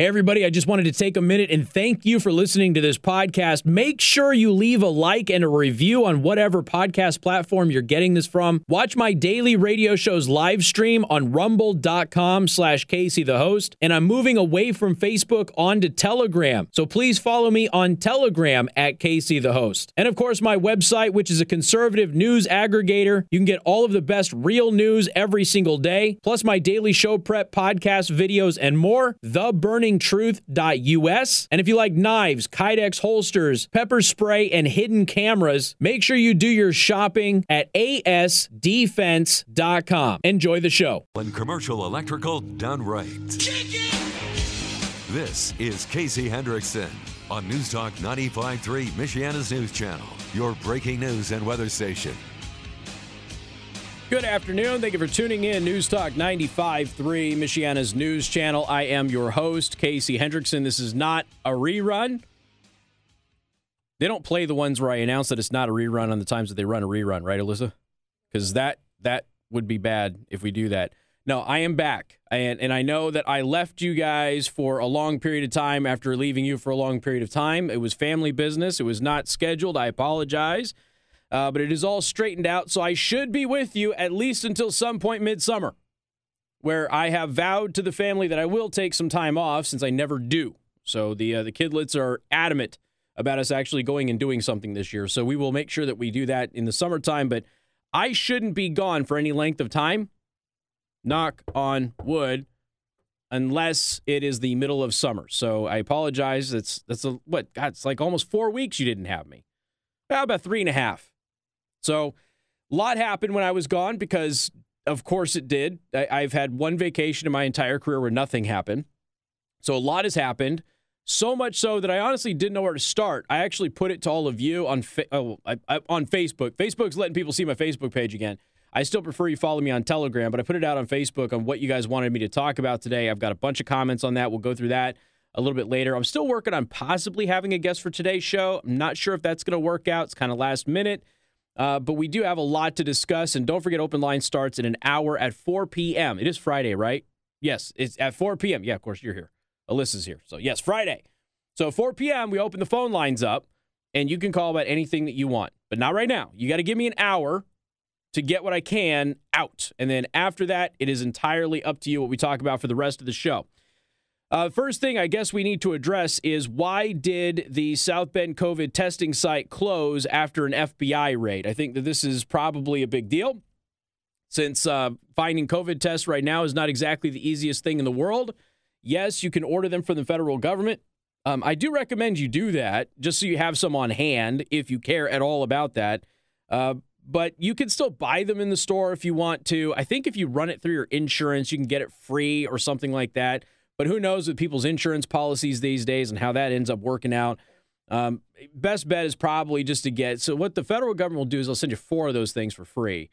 Hey, everybody, I just wanted to take a minute and thank you for listening to this podcast. Make sure you leave a like and a review on whatever podcast platform you're getting this from. Watch my daily radio shows live stream on rumble.com slash Casey the host. And I'm moving away from Facebook onto Telegram. So please follow me on Telegram at Casey the host. And of course, my website, which is a conservative news aggregator. You can get all of the best real news every single day, plus my daily show prep podcast videos and more. The Burning truth.us. And if you like knives, Kydex holsters, pepper spray, and hidden cameras, make sure you do your shopping at asdefense.com. Enjoy the show. And commercial electrical done right. This is Casey Hendrickson on News Talk 95.3, Michiana's news channel, your breaking news and weather station. Good afternoon. Thank you for tuning in. News Talk 95.3, Michiana's news channel. I am your host, Casey Hendrickson. This is not a rerun. They don't play the ones where I announce that it's not a rerun on the times that they run a rerun, right, Alyssa? Because that that would be bad if we do that. No, I am back. And, and I know that I left you guys for a long period of time after leaving you for a long period of time. It was family business, it was not scheduled. I apologize. Uh, but it is all straightened out. So I should be with you at least until some point midsummer, where I have vowed to the family that I will take some time off since I never do. So the uh, the kidlets are adamant about us actually going and doing something this year. So we will make sure that we do that in the summertime. But I shouldn't be gone for any length of time. Knock on wood, unless it is the middle of summer. So I apologize. It's that's a what God. It's like almost four weeks you didn't have me. How about three and a half? So, a lot happened when I was gone because, of course, it did. I, have had one vacation in my entire career where nothing happened. So, a lot has happened. So much so that I honestly didn't know where to start. I actually put it to all of you on oh, I, I, on Facebook. Facebook's letting people see my Facebook page again. I still prefer you follow me on Telegram, but I put it out on Facebook on what you guys wanted me to talk about today. I've got a bunch of comments on that. We'll go through that a little bit later. I'm still working on possibly having a guest for today's show. I'm not sure if that's going to work out. It's kind of last minute. Uh, but we do have a lot to discuss. And don't forget, open line starts in an hour at 4 p.m. It is Friday, right? Yes, it's at 4 p.m. Yeah, of course, you're here. Alyssa's here. So, yes, Friday. So, 4 p.m., we open the phone lines up and you can call about anything that you want, but not right now. You got to give me an hour to get what I can out. And then after that, it is entirely up to you what we talk about for the rest of the show. Uh, first thing I guess we need to address is why did the South Bend COVID testing site close after an FBI raid? I think that this is probably a big deal since uh, finding COVID tests right now is not exactly the easiest thing in the world. Yes, you can order them from the federal government. Um, I do recommend you do that just so you have some on hand if you care at all about that. Uh, but you can still buy them in the store if you want to. I think if you run it through your insurance, you can get it free or something like that. But who knows with people's insurance policies these days and how that ends up working out. Um, best bet is probably just to get. So what the federal government will do is they'll send you four of those things for free,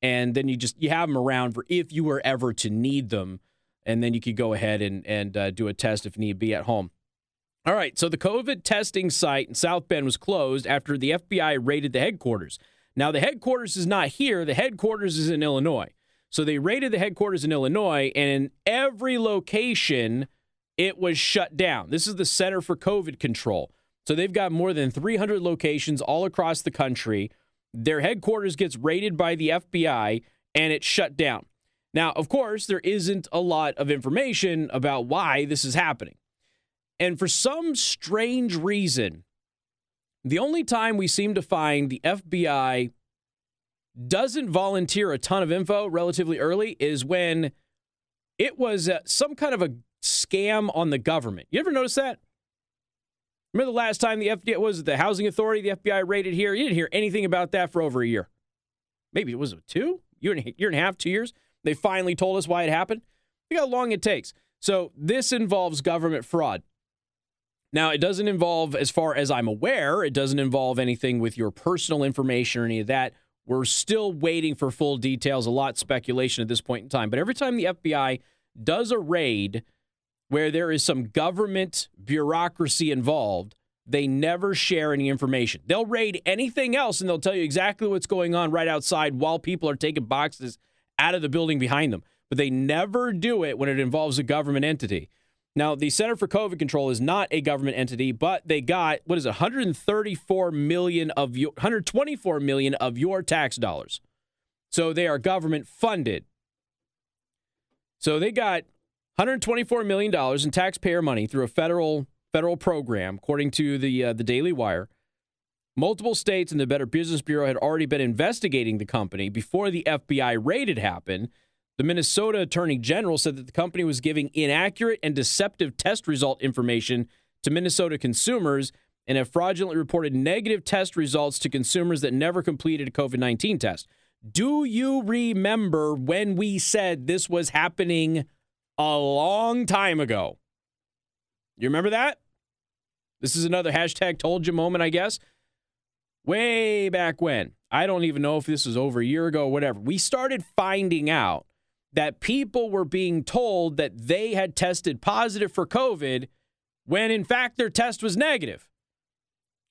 and then you just you have them around for if you were ever to need them, and then you could go ahead and and uh, do a test if need be at home. All right, so the COVID testing site in South Bend was closed after the FBI raided the headquarters. Now the headquarters is not here; the headquarters is in Illinois. So they raided the headquarters in Illinois, and in every location, it was shut down. This is the Center for COVID Control. So they've got more than 300 locations all across the country. Their headquarters gets raided by the FBI, and it's shut down. Now, of course, there isn't a lot of information about why this is happening. And for some strange reason, the only time we seem to find the FBI doesn't volunteer a ton of info relatively early is when it was uh, some kind of a scam on the government. You ever notice that? Remember the last time the FBI was the housing authority, the FBI raided here? You didn't hear anything about that for over a year. Maybe it was two, year and a, year and a half, two years. They finally told us why it happened. Look how long it takes. So this involves government fraud. Now, it doesn't involve, as far as I'm aware, it doesn't involve anything with your personal information or any of that. We're still waiting for full details, a lot speculation at this point in time. But every time the FBI does a raid where there is some government bureaucracy involved, they never share any information. They'll raid anything else and they'll tell you exactly what's going on right outside while people are taking boxes out of the building behind them. But they never do it when it involves a government entity. Now, the Center for COVID Control is not a government entity, but they got what is it, 134 million of your 124 million of your tax dollars. So they are government funded. So they got 124 million dollars in taxpayer money through a federal federal program, according to the uh, the Daily Wire. Multiple states and the Better Business Bureau had already been investigating the company before the FBI raid had happened. The Minnesota Attorney General said that the company was giving inaccurate and deceptive test result information to Minnesota consumers and have fraudulently reported negative test results to consumers that never completed a COVID 19 test. Do you remember when we said this was happening a long time ago? You remember that? This is another hashtag told you moment, I guess. Way back when. I don't even know if this was over a year ago whatever. We started finding out that people were being told that they had tested positive for COVID when in fact their test was negative.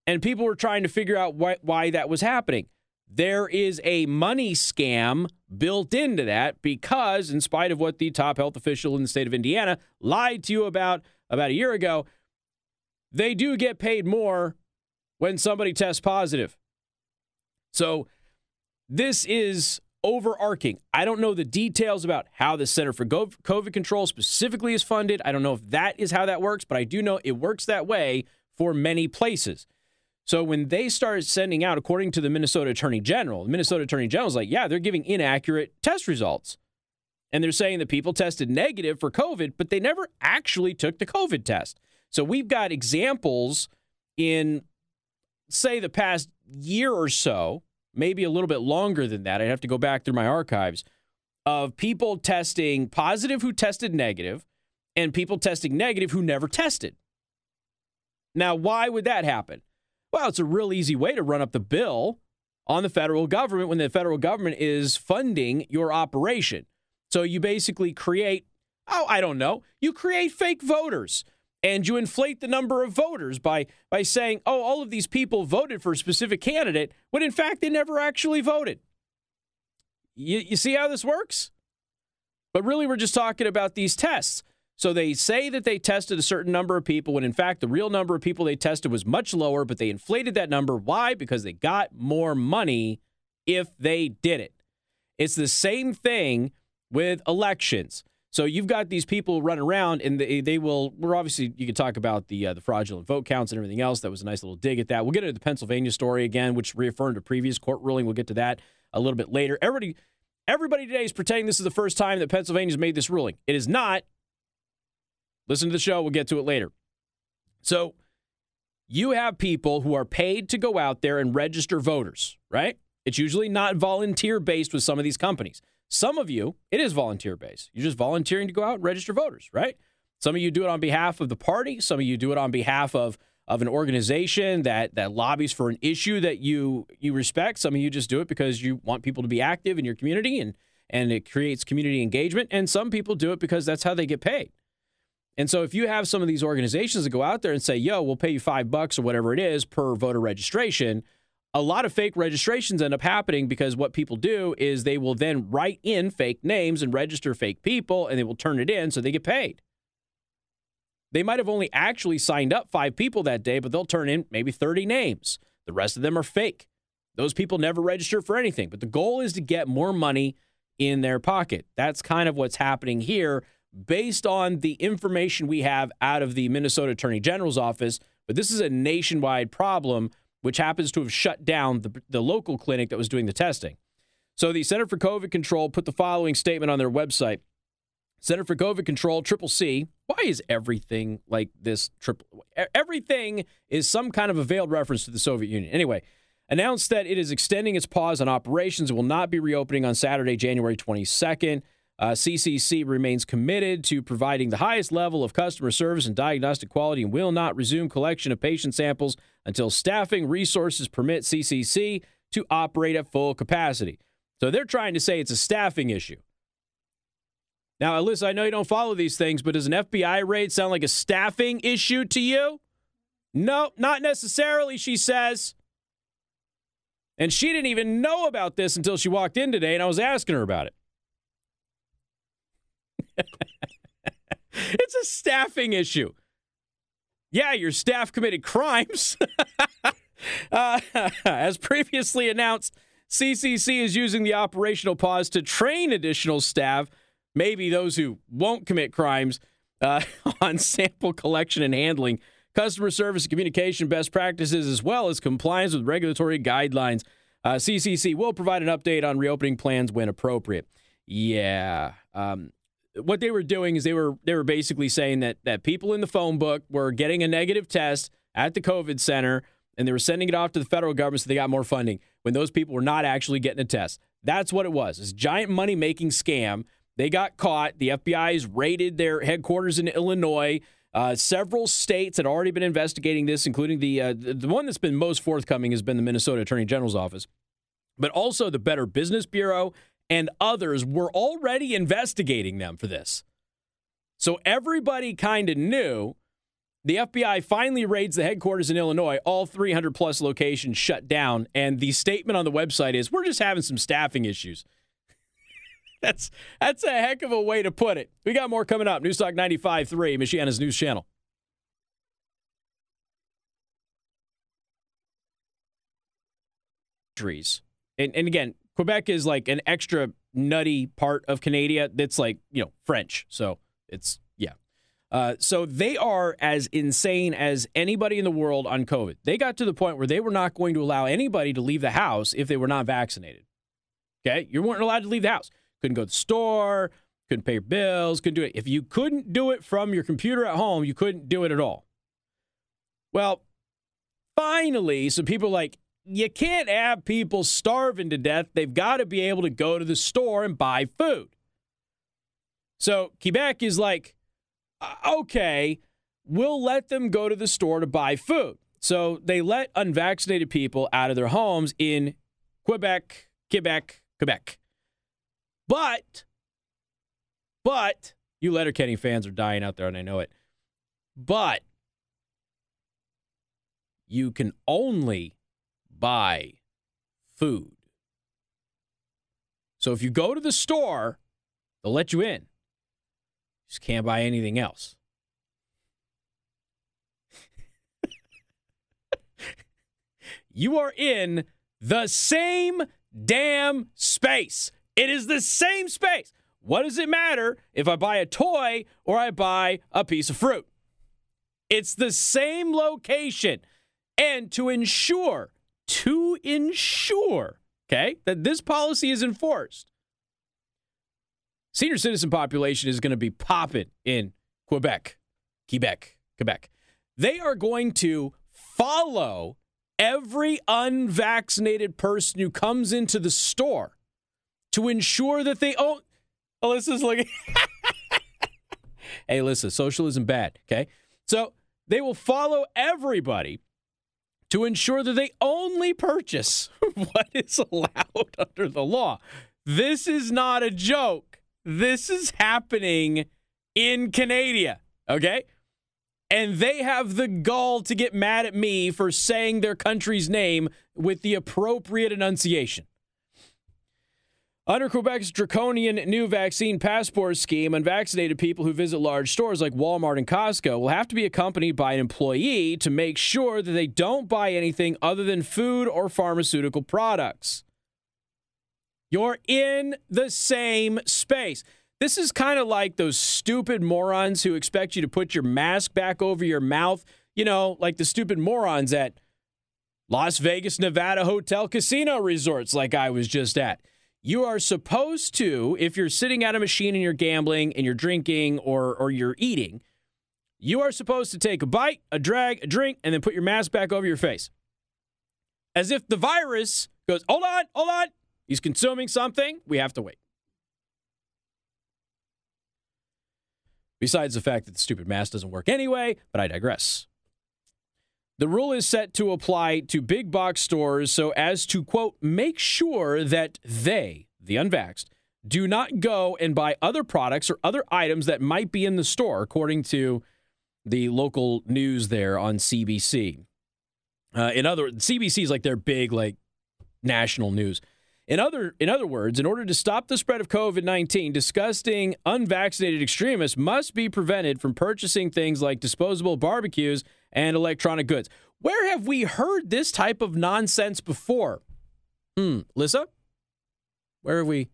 And people were trying to figure out why, why that was happening. There is a money scam built into that because, in spite of what the top health official in the state of Indiana lied to you about about a year ago, they do get paid more when somebody tests positive. So, this is overarching. I don't know the details about how the Center for COVID Control specifically is funded. I don't know if that is how that works, but I do know it works that way for many places. So when they started sending out, according to the Minnesota Attorney General, the Minnesota Attorney General is like, yeah, they're giving inaccurate test results. And they're saying that people tested negative for COVID, but they never actually took the COVID test. So we've got examples in, say, the past year or so maybe a little bit longer than that. I'd have to go back through my archives of people testing positive who tested negative and people testing negative who never tested. Now, why would that happen? Well, it's a real easy way to run up the bill on the federal government when the federal government is funding your operation. So you basically create, oh, I don't know, you create fake voters and you inflate the number of voters by by saying, "Oh, all of these people voted for a specific candidate," when in fact they never actually voted. You, you see how this works? But really, we're just talking about these tests. So they say that they tested a certain number of people when in fact the real number of people they tested was much lower, but they inflated that number. Why? Because they got more money if they did it. It's the same thing with elections. So you've got these people running around, and they, they will. We're obviously you could talk about the uh, the fraudulent vote counts and everything else. That was a nice little dig at that. We'll get into the Pennsylvania story again, which reaffirmed a previous court ruling. We'll get to that a little bit later. Everybody, everybody today is pretending this is the first time that Pennsylvania's made this ruling. It is not. Listen to the show. We'll get to it later. So you have people who are paid to go out there and register voters, right? It's usually not volunteer based with some of these companies. Some of you, it is volunteer based. You're just volunteering to go out and register voters, right? Some of you do it on behalf of the party. Some of you do it on behalf of of an organization that that lobbies for an issue that you you respect. Some of you just do it because you want people to be active in your community and and it creates community engagement. And some people do it because that's how they get paid. And so if you have some of these organizations that go out there and say, "Yo, we'll pay you 5 bucks or whatever it is per voter registration," a lot of fake registrations end up happening because what people do is they will then write in fake names and register fake people and they will turn it in so they get paid. They might have only actually signed up five people that day, but they'll turn in maybe 30 names. The rest of them are fake. Those people never register for anything, but the goal is to get more money in their pocket. That's kind of what's happening here based on the information we have out of the Minnesota Attorney General's office. But this is a nationwide problem which happens to have shut down the, the local clinic that was doing the testing. So the Center for COVID Control put the following statement on their website. Center for COVID Control, Triple C. Why is everything like this? Triple everything is some kind of a veiled reference to the Soviet Union. Anyway, announced that it is extending its pause on operations and will not be reopening on Saturday, January 22nd. Uh, CCC remains committed to providing the highest level of customer service and diagnostic quality and will not resume collection of patient samples until staffing resources permit CCC to operate at full capacity. So they're trying to say it's a staffing issue. Now, Alyssa, I know you don't follow these things, but does an FBI raid sound like a staffing issue to you? No, not necessarily, she says. And she didn't even know about this until she walked in today, and I was asking her about it. it's a staffing issue. Yeah, your staff committed crimes. uh, as previously announced, CCC is using the operational pause to train additional staff, maybe those who won't commit crimes, uh, on sample collection and handling, customer service and communication best practices, as well as compliance with regulatory guidelines. Uh, CCC will provide an update on reopening plans when appropriate. Yeah. Um, what they were doing is they were they were basically saying that that people in the phone book were getting a negative test at the COVID center and they were sending it off to the federal government so they got more funding when those people were not actually getting a test. That's what it was. This giant money making scam. They got caught. The FBI has raided their headquarters in Illinois. Uh, several states had already been investigating this, including the uh, the one that's been most forthcoming has been the Minnesota Attorney General's office, but also the Better Business Bureau and others were already investigating them for this. So everybody kind of knew. The FBI finally raids the headquarters in Illinois. All 300 plus locations shut down. And the statement on the website is we're just having some staffing issues. that's, that's a heck of a way to put it. We got more coming up. Newstalk 95.3, Michiana's news channel. Trees. And, and again, Quebec is like an extra nutty part of Canada that's like, you know, French. So it's, yeah. Uh, so they are as insane as anybody in the world on COVID. They got to the point where they were not going to allow anybody to leave the house if they were not vaccinated. Okay? You weren't allowed to leave the house. Couldn't go to the store, couldn't pay your bills, couldn't do it. If you couldn't do it from your computer at home, you couldn't do it at all. Well, finally, some people like, you can't have people starving to death. They've got to be able to go to the store and buy food. So Quebec is like, uh, okay, we'll let them go to the store to buy food. So they let unvaccinated people out of their homes in Quebec, Quebec, Quebec. But, but, you Letterkenny fans are dying out there, and I know it. But you can only buy food. So if you go to the store, they'll let you in. You just can't buy anything else. you are in the same damn space. It is the same space. What does it matter if I buy a toy or I buy a piece of fruit? It's the same location. And to ensure to ensure, okay, that this policy is enforced. Senior citizen population is going to be popping in Quebec, Quebec, Quebec. They are going to follow every unvaccinated person who comes into the store to ensure that they own. Oh, Alyssa's looking. hey, listen, socialism bad, okay? So they will follow everybody to ensure that they only purchase what is allowed under the law. This is not a joke. This is happening in Canada, okay? And they have the gall to get mad at me for saying their country's name with the appropriate enunciation. Under Quebec's draconian new vaccine passport scheme, unvaccinated people who visit large stores like Walmart and Costco will have to be accompanied by an employee to make sure that they don't buy anything other than food or pharmaceutical products. You're in the same space. This is kind of like those stupid morons who expect you to put your mask back over your mouth. You know, like the stupid morons at Las Vegas, Nevada hotel casino resorts, like I was just at. You are supposed to, if you're sitting at a machine and you're gambling and you're drinking or, or you're eating, you are supposed to take a bite, a drag, a drink, and then put your mask back over your face. As if the virus goes, hold on, hold on. He's consuming something. We have to wait. Besides the fact that the stupid mask doesn't work anyway, but I digress. The rule is set to apply to big box stores so as to, quote, make sure that they, the unvaxxed, do not go and buy other products or other items that might be in the store, according to the local news there on CBC. Uh, in other words, CBC is like their big, like, national news. In other, in other words, in order to stop the spread of COVID 19, disgusting unvaccinated extremists must be prevented from purchasing things like disposable barbecues and electronic goods. Where have we heard this type of nonsense before? Hmm, Lissa? Where have we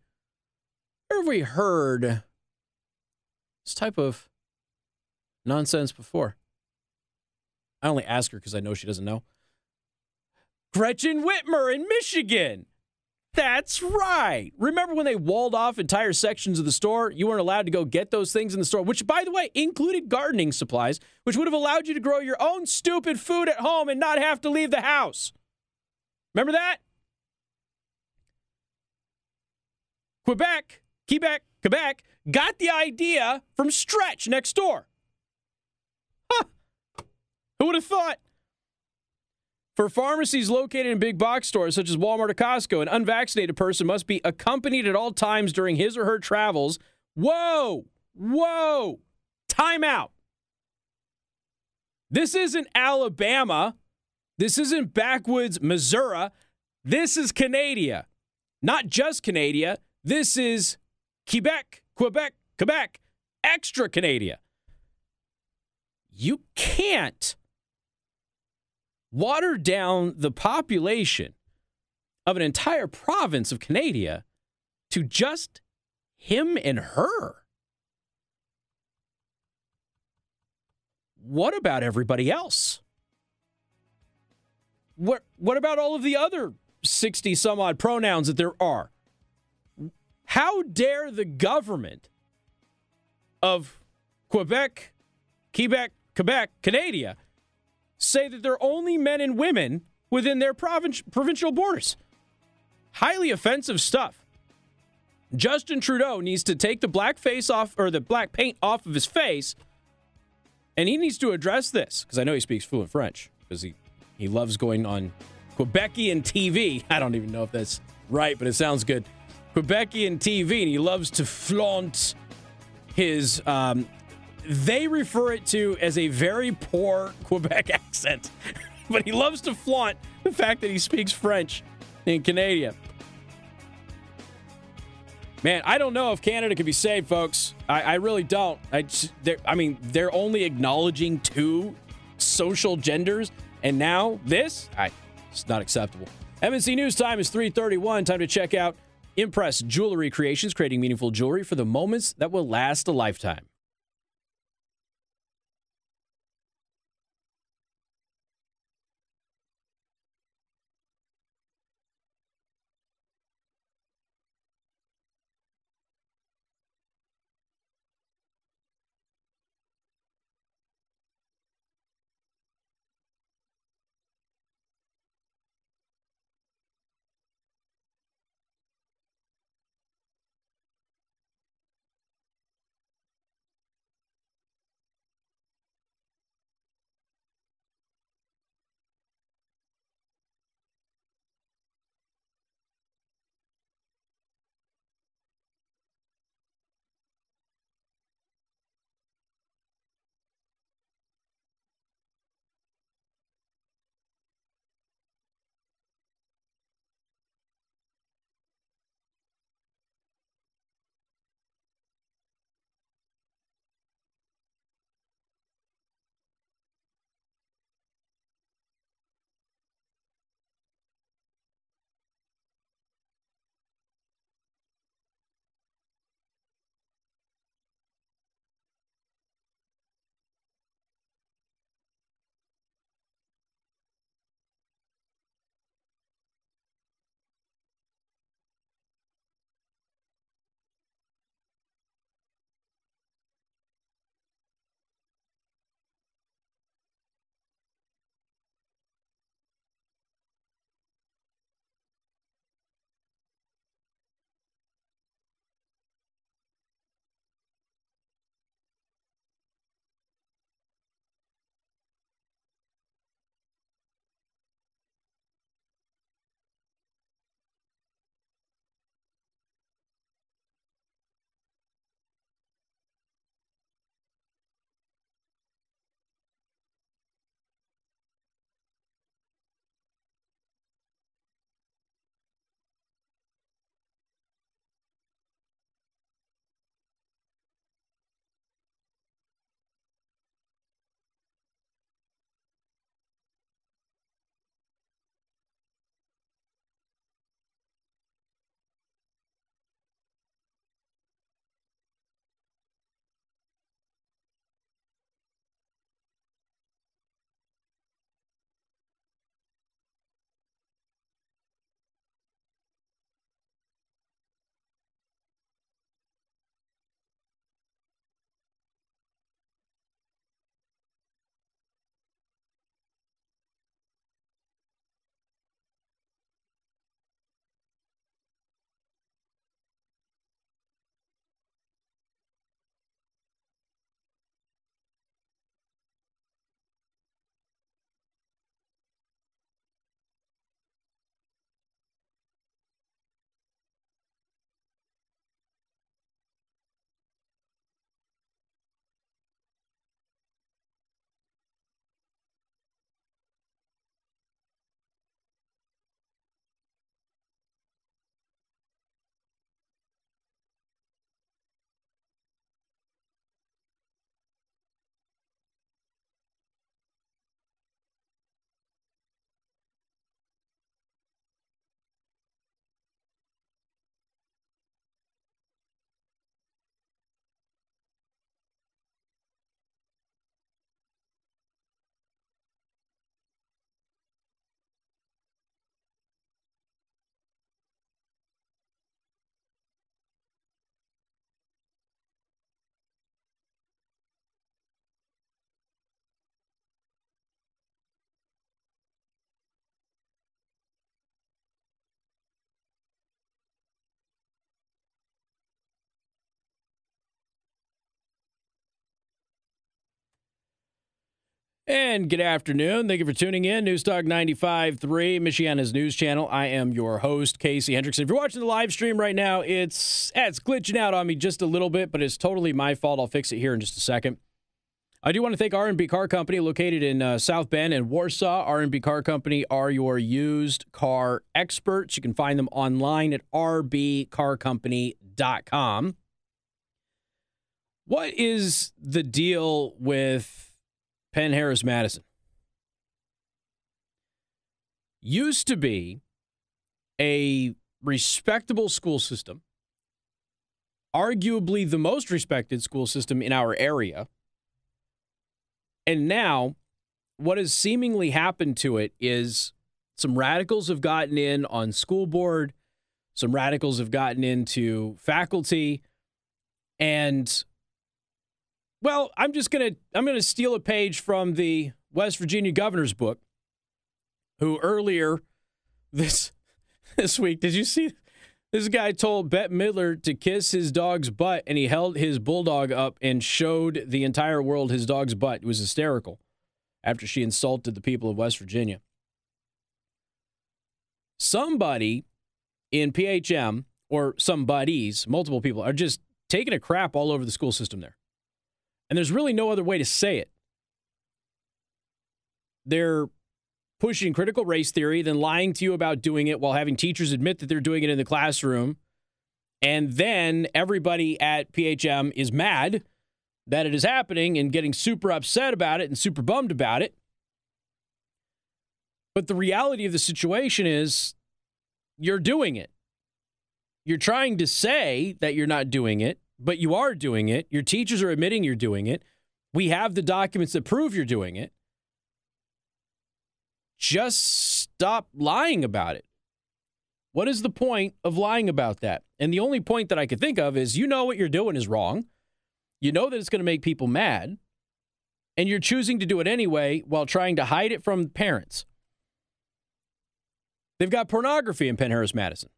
where have we heard this type of nonsense before? I only ask her because I know she doesn't know. Gretchen Whitmer in Michigan. That's right. Remember when they walled off entire sections of the store? You weren't allowed to go get those things in the store, which, by the way, included gardening supplies, which would have allowed you to grow your own stupid food at home and not have to leave the house. Remember that? Quebec, Quebec, Quebec got the idea from Stretch next door. Huh. Who would have thought? For pharmacies located in big box stores such as Walmart or Costco, an unvaccinated person must be accompanied at all times during his or her travels. Whoa! Whoa! Time out. This isn't Alabama. This isn't backwoods Missouri. This is Canada. Not just Canada. This is Quebec, Quebec, Quebec, extra Canada. You can't water down the population of an entire province of Canada to just him and her. What about everybody else? What what about all of the other 60 some odd pronouns that there are? How dare the government of Quebec, Quebec, Quebec, Canada say that they're only men and women within their province, provincial borders. Highly offensive stuff. Justin Trudeau needs to take the black face off or the black paint off of his face, and he needs to address this because I know he speaks fluent French because he he loves going on Quebecian TV. I don't even know if that's right, but it sounds good. Quebecian TV, and he loves to flaunt his um, they refer it to as a very poor Quebec accent, but he loves to flaunt the fact that he speaks French in Canada. Man, I don't know if Canada can be saved, folks. I, I really don't. I, I mean, they're only acknowledging two social genders, and now this, I, it's not acceptable. MNC News Time is 3:31. Time to check out Impress Jewelry Creations, creating meaningful jewelry for the moments that will last a lifetime. And good afternoon. Thank you for tuning in. News Talk 95.3, Michiana's news channel. I am your host, Casey Hendrickson. If you're watching the live stream right now, it's eh, it's glitching out on me just a little bit, but it's totally my fault. I'll fix it here in just a second. I do want to thank R&B Car Company, located in uh, South Bend and Warsaw. R&B Car Company are your used car experts. You can find them online at rbcarcompany.com. What is the deal with Penn Harris Madison. Used to be a respectable school system, arguably the most respected school system in our area. And now, what has seemingly happened to it is some radicals have gotten in on school board, some radicals have gotten into faculty, and well, I'm just gonna I'm gonna steal a page from the West Virginia governor's book, who earlier this this week did you see this guy told Bette Midler to kiss his dog's butt, and he held his bulldog up and showed the entire world his dog's butt. It was hysterical after she insulted the people of West Virginia. Somebody in PHM or some buddies, multiple people, are just taking a crap all over the school system there. And there's really no other way to say it. They're pushing critical race theory, then lying to you about doing it while having teachers admit that they're doing it in the classroom. And then everybody at PHM is mad that it is happening and getting super upset about it and super bummed about it. But the reality of the situation is you're doing it. You're trying to say that you're not doing it, but you are doing it. Your teachers are admitting you're doing it. We have the documents that prove you're doing it. Just stop lying about it. What is the point of lying about that? And the only point that I could think of is you know what you're doing is wrong. You know that it's going to make people mad. And you're choosing to do it anyway while trying to hide it from parents. They've got pornography in Penn Harris Madison.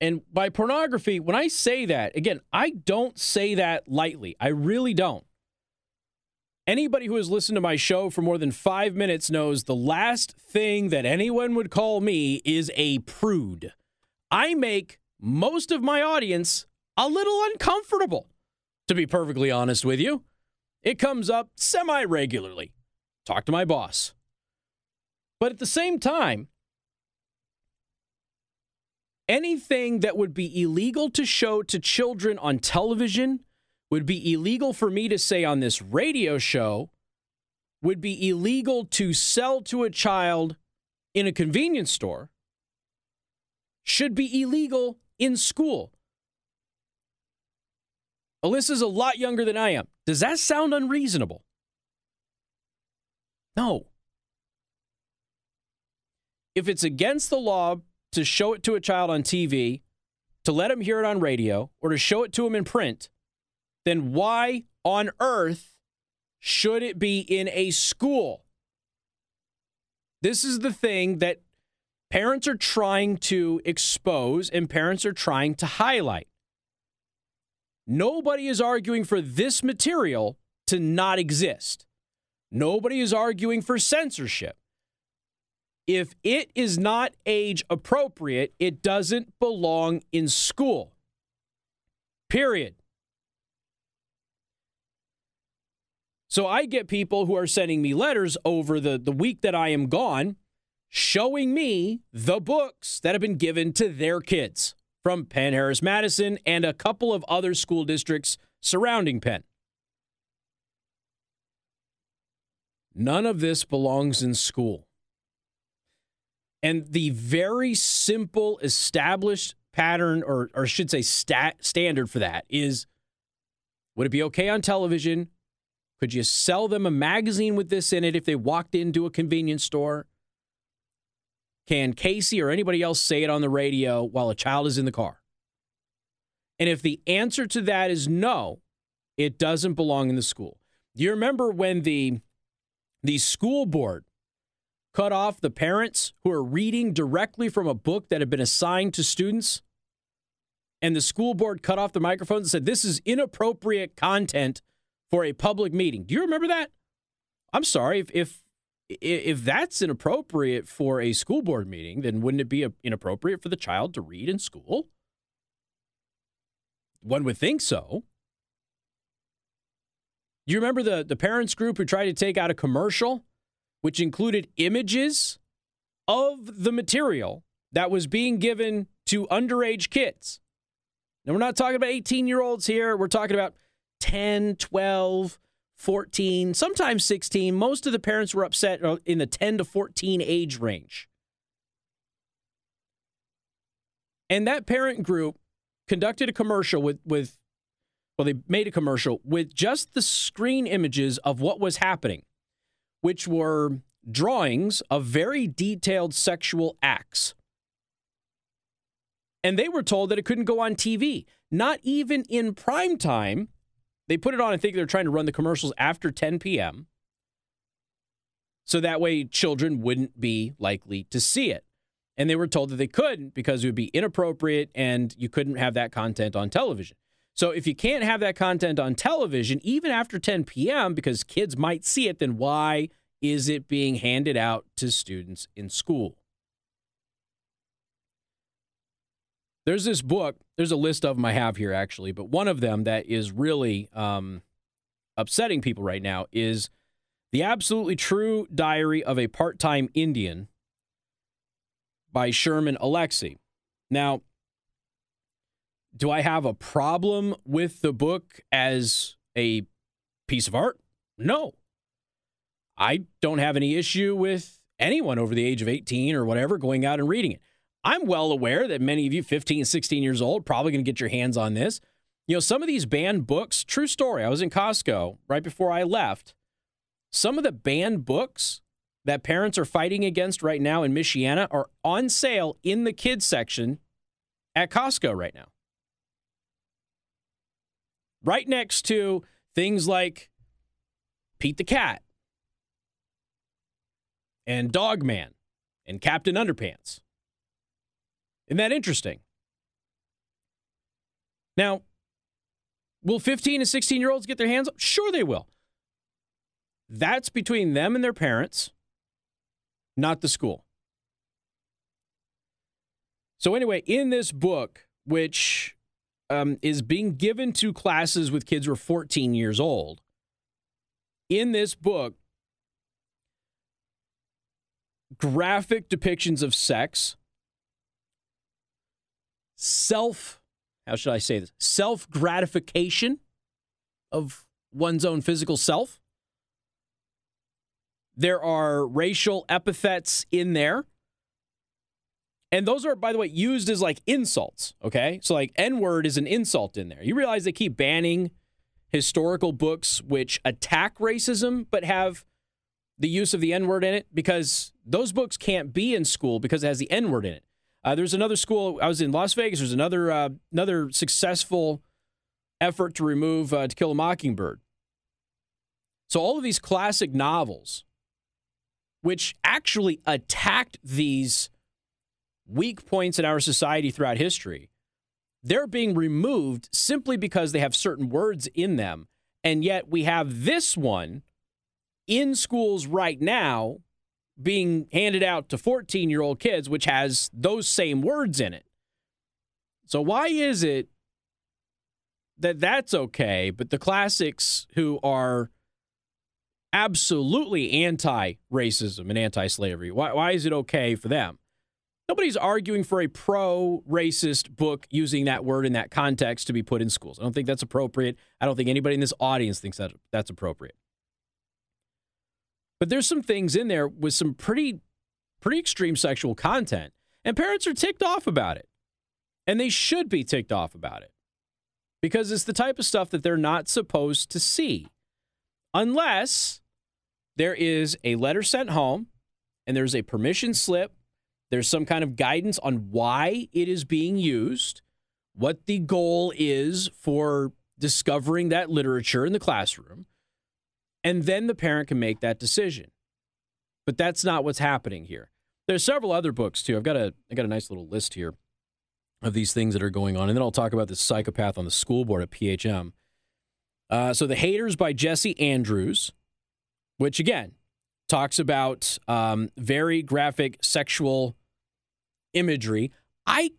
And by pornography, when I say that, again, I don't say that lightly. I really don't. Anybody who has listened to my show for more than five minutes knows the last thing that anyone would call me is a prude. I make most of my audience a little uncomfortable, to be perfectly honest with you. It comes up semi regularly. Talk to my boss. But at the same time, anything that would be illegal to show to children on television would be illegal for me to say on this radio show, would be illegal to sell to a child in a convenience store, should be illegal in school. Alyssa's a lot younger than I am. Does that sound unreasonable? No. If it's against the law to show it to a child on TV, to let him hear it on radio, or to show it to him in print, then why on earth should it be in a school? This is the thing that parents are trying to expose and parents are trying to highlight. Nobody is arguing for this material to not exist. Nobody is arguing for censorship if it is not age appropriate, it doesn't belong in school. Period. So I get people who are sending me letters over the, the week that I am gone showing me the books that have been given to their kids from Penn Harris Madison and a couple of other school districts surrounding Penn. None of this belongs in school. And the very simple established pattern, or, or should say stat, standard for that, is would it be okay on television? Could you sell them a magazine with this in it if they walked into a convenience store? Can Casey or anybody else say it on the radio while a child is in the car? And if the answer to that is no, it doesn't belong in the school. Do you remember when the the school board cut off the parents who are reading directly from a book that had been assigned to students. And the school board cut off the microphones and said, This is inappropriate content for a public meeting. Do you remember that? I'm sorry if if if that's inappropriate for a school board meeting, then wouldn't it be inappropriate for the child to read in school? One would think so. You remember the, the parents group who tried to take out a commercial which included images of the material that was being given to underage kids? Now, we're not talking about 18 year olds here. We're talking about 10, 12, 14, sometimes 16. Most of the parents were upset uh, in the 10 to 14 age range. And that parent group conducted a commercial with, with well, they made a commercial with just the screen images of what was happening, which were drawings of very detailed sexual acts. And they were told that it couldn't go on TV, not even in prime time they put it on, I think they're trying to run the commercials after 10 p.m. So that way children wouldn't be likely to see it. And they were told that they couldn't because it would be inappropriate and you couldn't have that content on television. So if you can't have that content on television, even after 10 p.m., because kids might see it, then why is it being handed out to students in school? There's this book. There's a list of them I have here actually, but one of them that is really um, upsetting people right now is the absolutely true diary of a part-time Indian by Sherman Alexie. Now, do I have a problem with the book as a piece of art? No. I don't have any issue with anyone over the age of 18 or whatever going out and reading it. I'm well aware that many of you, 15, 16 years old, probably going to get your hands on this. You know, some of these banned books, true story. I was in Costco right before I left. Some of the banned books that parents are fighting against right now in Michiana are on sale in the kids section at Costco right now. Right next to things like Pete the Cat and Dogman and Captain Underpants. Isn't that interesting? Now, will 15 and 16 year olds get their hands up? Sure, they will. That's between them and their parents, not the school. So, anyway, in this book, which um, is being given to classes with kids who are 14 years old, in this book, graphic depictions of sex self, how should I say this? Self gratification of one's own physical self. There are racial epithets in there. And those are, by the way, used as like insults. Okay. So, like, N word is an insult in there. You realize they keep banning historical books which attack racism but have the use of the N word in it because those books can't be in school because it has the N word in it. Uh, there's another school. I was in Las Vegas. There's another uh, another successful effort to remove uh, To Kill a Mockingbird. So all of these classic novels, which actually attacked these weak points in our society throughout history, they're being removed simply because they have certain words in them. And yet we have this one in schools right now being handed out to 14 year old kids, which has those same words in it. So, why is it that that's okay, but the classics who are absolutely anti racism and anti slavery, why, why is it okay for them? Nobody's arguing for a pro racist book using that word in that context to be put in schools. I don't think that's appropriate. I don't think anybody in this audience thinks that that's appropriate. But there's some things in there with some pretty pretty extreme sexual content. And parents are ticked off about it. And they should be ticked off about it. Because it's the type of stuff that they're not supposed to see. Unless there is a letter sent home and there's a permission slip, there's some kind of guidance on why it is being used, what the goal is for discovering that literature in the classroom, and then the parent can make that decision. But that's not what's happening here. There's several other books too. I've got a I got a nice little list here of these things that are going on, and then I'll talk about this psychopath on the school board at PHM. Uh, so the Haters by Jesse Andrews, which again talks about um, very graphic sexual imagery. I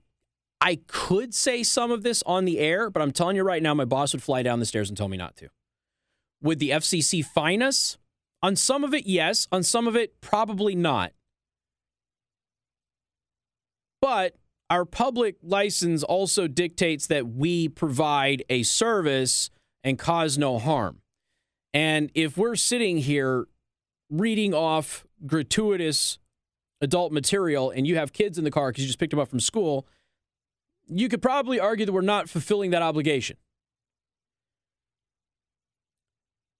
I could say some of this on the air, but I'm telling you right now, my boss would fly down the stairs and tell me not to. Would the FCC fine us? On some of it, yes. On some of it, probably not. But our public license also dictates that we provide a service and cause no harm. And if we're sitting here reading off gratuitous adult material and you have kids in the car because you just picked them up from school, you could probably argue that we're not fulfilling that obligation.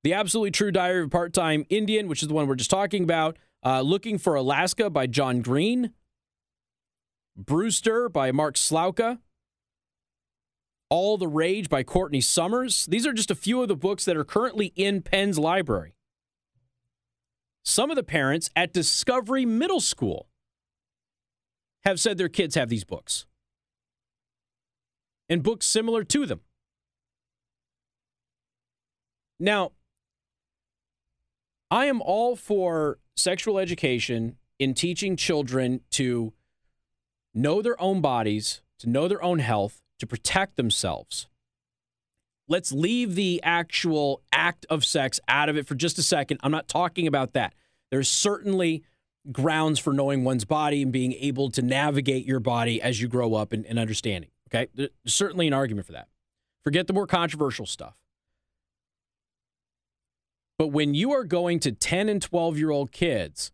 The Absolutely True Diary of a Part Time Indian, which is the one we're just talking about. Uh, Looking for Alaska by John Green. Brewster by Mark Slouka. All the Rage by Courtney Summers. These are just a few of the books that are currently in Penn's library. Some of the parents at Discovery Middle School have said their kids have these books and books similar to them. Now, I am all for sexual education in teaching children to know their own bodies, to know their own health, to protect themselves. Let's leave the actual act of sex out of it for just a second. I'm not talking about that. There's certainly grounds for knowing one's body and being able to navigate your body as you grow up and, and understanding. Okay. There's certainly an argument for that. Forget the more controversial stuff. But when you are going to 10 and 12 year old kids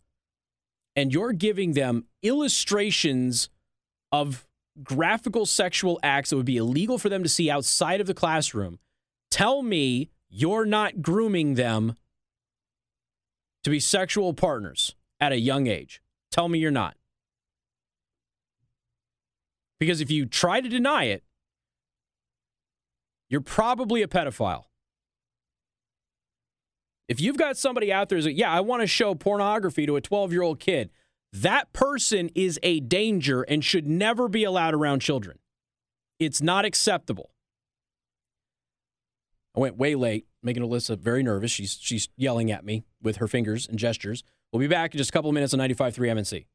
and you're giving them illustrations of graphical sexual acts that would be illegal for them to see outside of the classroom, tell me you're not grooming them to be sexual partners at a young age. Tell me you're not. Because if you try to deny it, you're probably a pedophile. If you've got somebody out there who's like, yeah, I want to show pornography to a 12 year old kid, that person is a danger and should never be allowed around children. It's not acceptable. I went way late, making Alyssa very nervous. She's she's yelling at me with her fingers and gestures. We'll be back in just a couple of minutes on 95.3 MNC.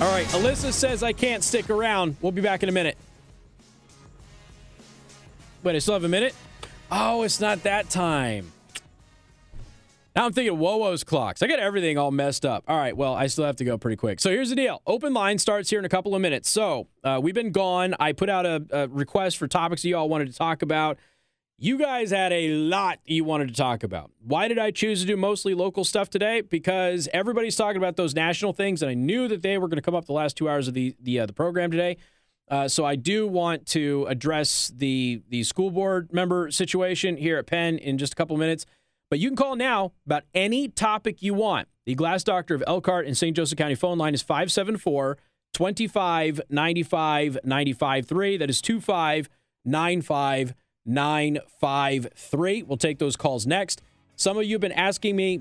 All right, Alyssa says I can't stick around. We'll be back in a minute. Wait, I still have a minute? Oh, it's not that time. Now I'm thinking WoWo's clocks. I got everything all messed up. All right, well, I still have to go pretty quick. So here's the deal. Open line starts here in a couple of minutes. So uh, we've been gone. I put out a, a request for topics you all wanted to talk about. You guys had a lot you wanted to talk about. Why did I choose to do mostly local stuff today? Because everybody's talking about those national things, and I knew that they were going to come up the last two hours of the the, uh, the program today. Uh, so I do want to address the the school board member situation here at Penn in just a couple minutes. But you can call now about any topic you want. The Glass Doctor of Elkhart and St. Joseph County phone line is 574 25 95 95 3. That is 25 95 953. We'll take those calls next. Some of you have been asking me,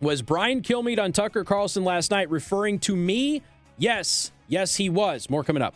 was Brian Kilmeade on Tucker Carlson last night referring to me? Yes, yes, he was. More coming up.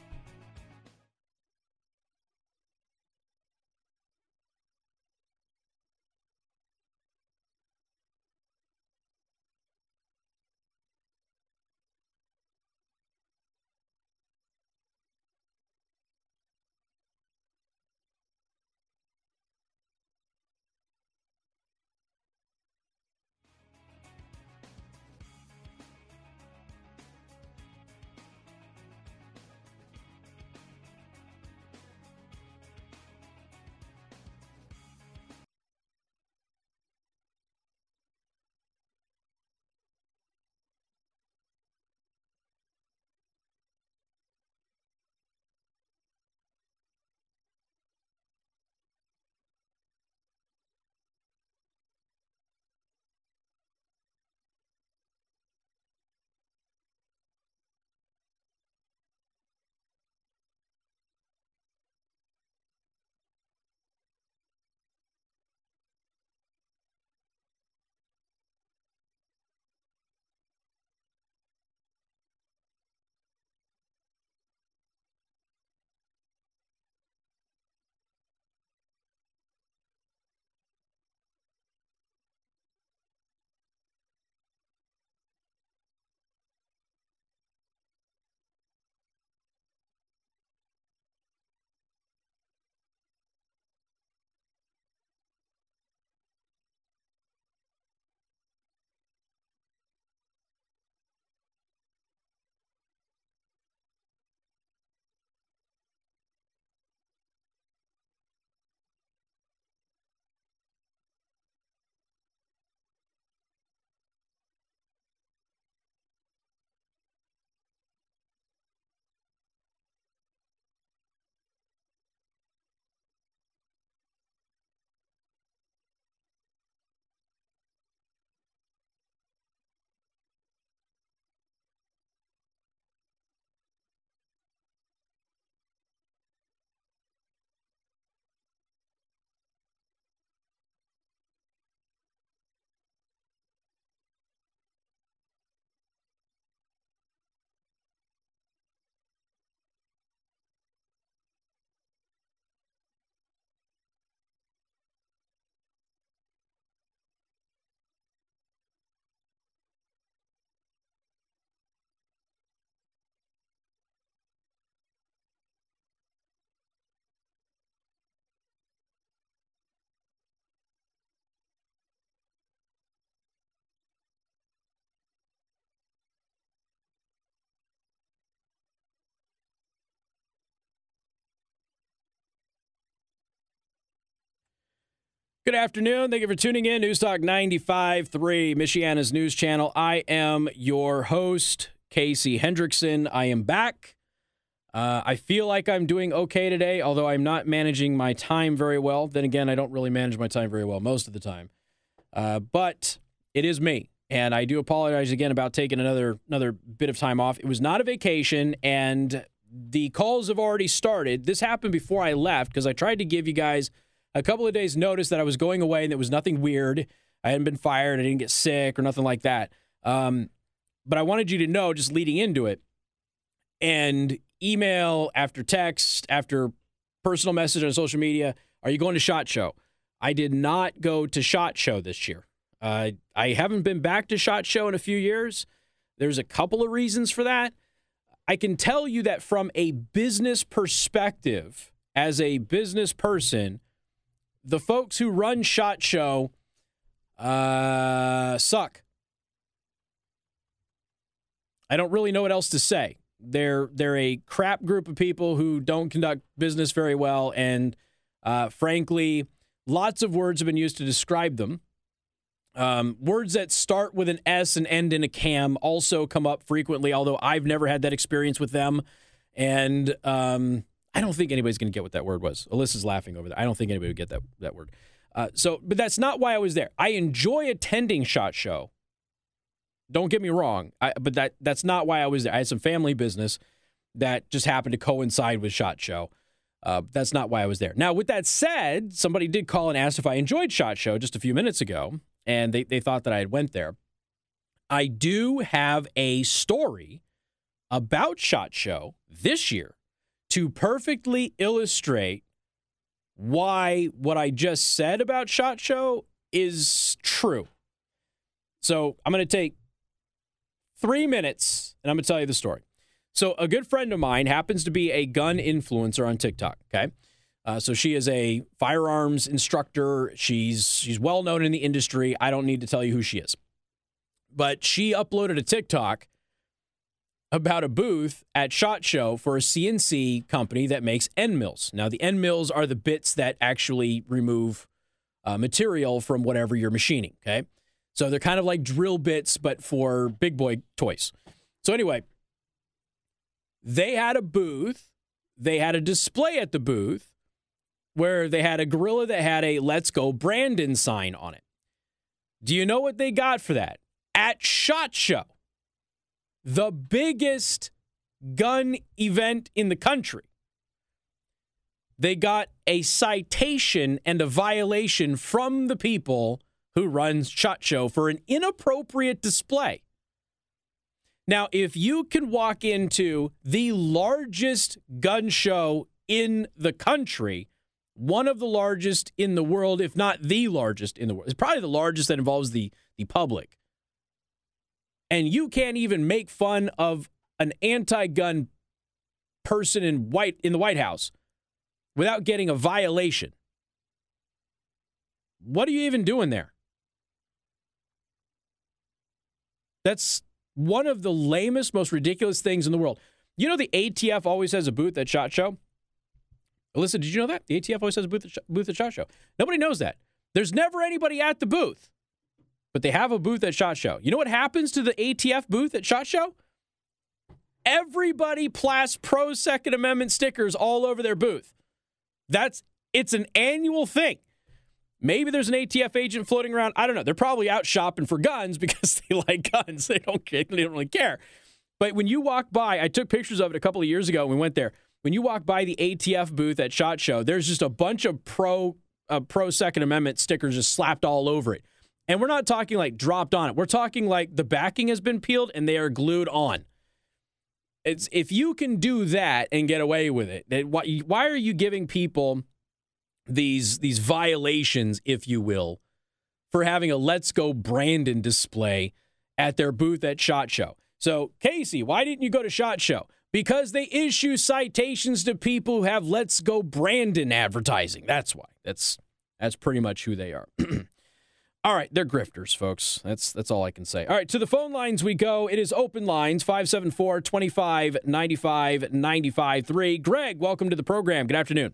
Good afternoon. Thank you for tuning in. News Talk 95.3, Michiana's news channel. I am your host, Casey Hendrickson. I am back. Uh, I feel like I'm doing okay today, although I'm not managing my time very well. Then again, I don't really manage my time very well most of the time. Uh, but it is me, and I do apologize again about taking another another bit of time off. It was not a vacation, and the calls have already started. This happened before I left because I tried to give you guys – a couple of days' notice that I was going away and there was nothing weird. I hadn't been fired. I didn't get sick or nothing like that. Um, but I wanted you to know just leading into it. And email after text, after personal message on social media, are you going to SHOT Show? I did not go to SHOT Show this year. Uh, I haven't been back to SHOT Show in a few years. There's a couple of reasons for that. I can tell you that from a business perspective, as a business person, the folks who run Shot Show uh, suck. I don't really know what else to say. They're they're a crap group of people who don't conduct business very well, and uh, frankly, lots of words have been used to describe them. Um, words that start with an S and end in a cam also come up frequently, although I've never had that experience with them. And um, I don't think anybody's going to get what that word was. Alyssa's laughing over there. I don't think anybody would get that, that word. Uh, so, but that's not why I was there. I enjoy attending SHOT Show. Don't get me wrong, I, but that that's not why I was there. I had some family business that just happened to coincide with SHOT Show. Uh, that's not why I was there. Now, with that said, somebody did call and asked if I enjoyed SHOT Show just a few minutes ago, and they, they thought that I had went there. I do have a story about SHOT Show this year to perfectly illustrate why what I just said about SHOT Show is true. So I'm going to take three minutes and I'm going to tell you the story. So, a good friend of mine happens to be a gun influencer on TikTok. Okay. Uh, so she is a firearms instructor. She's she's well known in the industry. I don't need to tell you who she is. But she uploaded a TikTok about a booth at Shot Show for a CNC company that makes end mills. Now, the end mills are the bits that actually remove uh, material from whatever you're machining. Okay, so they're kind of like drill bits, but for big boy toys. So anyway, they had a booth. They had a display at the booth where they had a gorilla that had a Let's Go Brandon sign on it. Do you know what they got for that? At SHOT Show, the biggest gun event in the country. They got a citation and a violation from the people who runs SHOT Show for an inappropriate display. Now, if you can walk into the largest gun show in the country, one of the largest in the world, if not the largest in the world, it's probably the largest that involves the, the public. And you can't even make fun of an anti-gun person in white in the White House without getting a violation. What are you even doing there? That's one of the lamest, most ridiculous things in the world. You know, the ATF always has a booth at SHOT Show? Alyssa, did you know that? The ATF always has a booth at, booth at SHOT Show. Nobody knows that. There's never anybody at the booth, but they have a booth at SHOT Show. You know what happens to the ATF booth at SHOT Show? Everybody plasts pro Second Amendment stickers all over their booth. That's it's an annual thing. Maybe there's an ATF agent floating around. I don't know. They're probably out shopping for guns because they like guns. They don't they don't really care. But when you walk by, I took pictures of it a couple of years ago. When we went there. When you walk by the ATF booth at Shot Show, there's just a bunch of pro uh, pro Second Amendment stickers just slapped all over it. And we're not talking like dropped on it. We're talking like the backing has been peeled and they are glued on. It's if you can do that and get away with it, why, why are you giving people these these violations, if you will, for having a Let's Go Brandon display at their booth at Shot Show. So, Casey, why didn't you go to Shot Show? Because they issue citations to people who have Let's Go Brandon advertising. That's why. That's that's pretty much who they are. all right, they're grifters, folks. That's that's all I can say. All right, to the phone lines we go. It is open lines 574 25 95 95 3. Greg, welcome to the program. Good afternoon.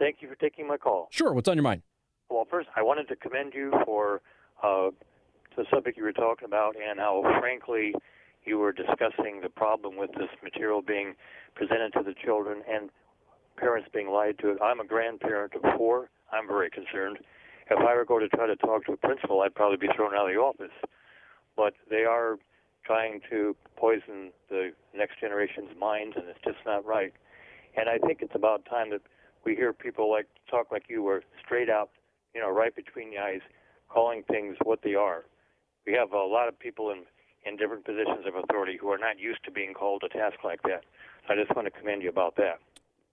Thank you for taking my call. Sure. What's on your mind? Well, first, I wanted to commend you for uh, the subject you were talking about and how frankly you were discussing the problem with this material being presented to the children and parents being lied to. I'm a grandparent of four. I'm very concerned. If I were going to try to talk to a principal, I'd probably be thrown out of the office. But they are trying to poison the next generation's minds, and it's just not right. And I think it's about time that we hear people like talk like you were straight out, you know, right between the eyes, calling things what they are. We have a lot of people in in different positions of authority who are not used to being called a task like that. I just want to commend you about that.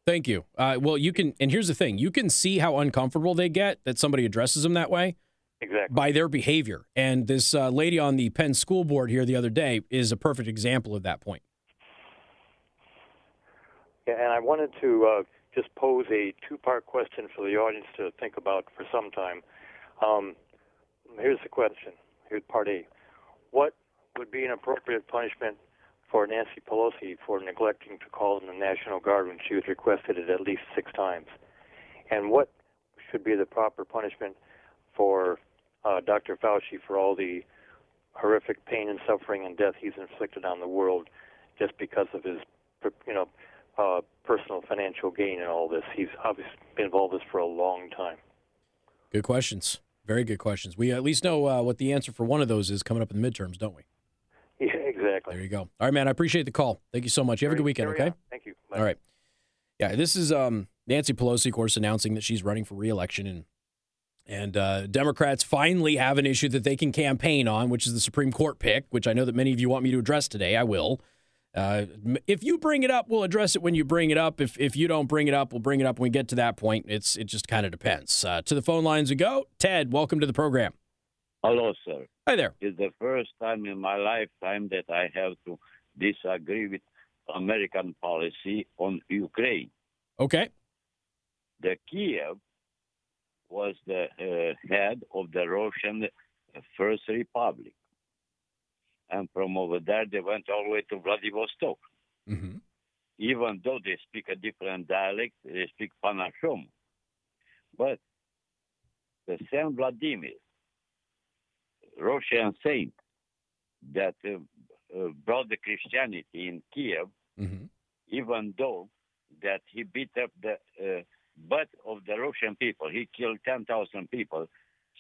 Thank you. Uh, well, you can, and here's the thing: you can see how uncomfortable they get that somebody addresses them that way. Exactly. By their behavior. And this uh, lady on the Penn School Board here the other day is a perfect example of that point. Yeah, and I wanted to uh, just pose a two-part question for the audience to think about for some time. Um, here's the question. Here's part A. What would be an appropriate punishment for Nancy Pelosi for neglecting to call in the National Guard when she was requested it at least six times? And what should be the proper punishment for uh, Dr. Fauci for all the horrific pain and suffering and death he's inflicted on the world just because of his, you know, uh, personal financial gain in all this. He's obviously been involved in this for a long time. Good questions. Very good questions. We at least know uh, what the answer for one of those is coming up in the midterms, don't we? Exactly. There you go. All right, man. I appreciate the call. Thank you so much. You have a good weekend, okay? Thank you. Bye. All right. Yeah, this is um, Nancy Pelosi, of course, announcing that she's running for reelection, and and uh, Democrats finally have an issue that they can campaign on, which is the Supreme Court pick, which I know that many of you want me to address today. I will. Uh, if you bring it up, we'll address it when you bring it up. If if you don't bring it up, we'll bring it up when we get to that point. It's it just kind of depends. Uh, to the phone lines we go. Ted, welcome to the program. Hello, sir. Hi there. It's the first time in my lifetime that I have to disagree with American policy on Ukraine. Okay. The Kiev was the uh, head of the Russian First Republic. And from over there, they went all the way to Vladivostok. Mm-hmm. Even though they speak a different dialect, they speak Panashom. But the Saint Vladimir, Russian saint that uh, uh, brought the Christianity in Kiev, mm-hmm. even though that he beat up the uh, butt of the Russian people. He killed 10,000 people,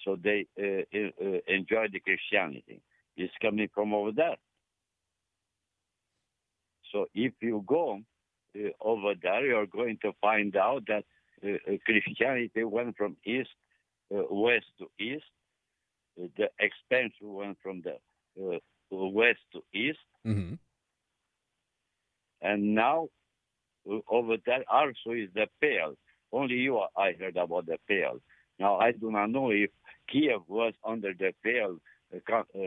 so they uh, uh, enjoyed the Christianity. It's coming from over there. So if you go uh, over there, you're going to find out that Christianity went from east, west to east. The expansion went from the west to east. Mm-hmm. And now over there also is the Pale. Only you I heard about the Pale. Now I do not know if Kiev was under the Pale uh, uh,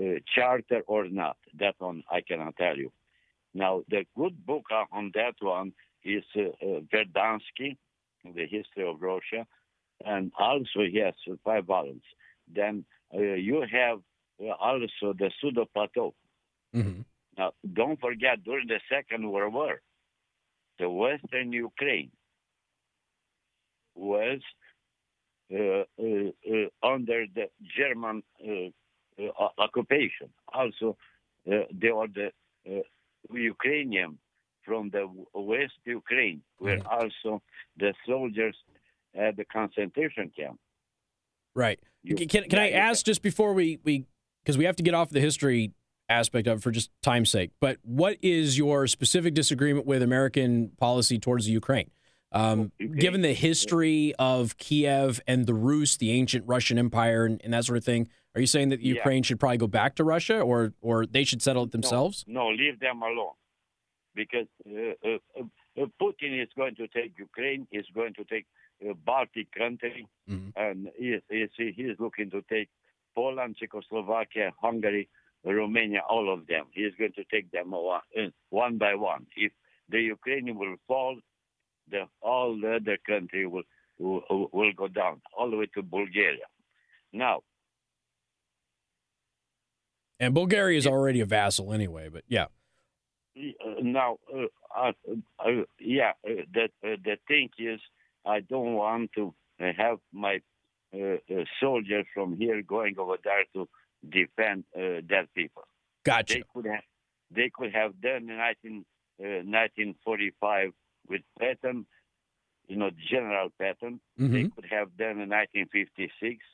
uh, charter or not. That one I cannot tell you. Now the good book on that one is uh, uh, Vernadsky, the history of Russia, and also he has five volumes. Then uh, you have also the Pseudo Plateau. Mm-hmm. Now don't forget during the Second World War the Western Ukraine was uh, uh, uh, under the German occupation. Also, they were the Ukrainian from the West Ukraine were Mhm. also the soldiers at the concentration camp. Right. You- can can I yeah, yeah. ask just before we we because we have to get off the history aspect of it for just time's sake. But what is your specific disagreement with American policy towards the Ukraine? Um. Given the history of Kiev and the Rus, the ancient Russian Empire, and, and that sort of thing, are you saying that Yeah. Ukraine should probably go back to Russia, or or they should settle it themselves? No, leave them alone. Because uh, uh, uh, uh, Putin is going to take Ukraine, is going to take uh, Baltic country, Mhm. and he, he, he is looking to take Poland, Czechoslovakia, Hungary, Romania, all of them. He is going to take them one, uh, by one. If the Ukraine will fall, the all the other country will, will will go down all the way to Bulgaria. Now, And Bulgaria is already a vassal anyway. But yeah, Uh, now, uh, uh, uh, yeah, uh, the uh, the thing is, I don't want to uh, have my uh, uh, soldiers from here going over there to defend uh, their people. gotcha. They could have they could have done in 19, uh, 1945 with Patton, you know, General Patton. They Mhm. could have done in 1956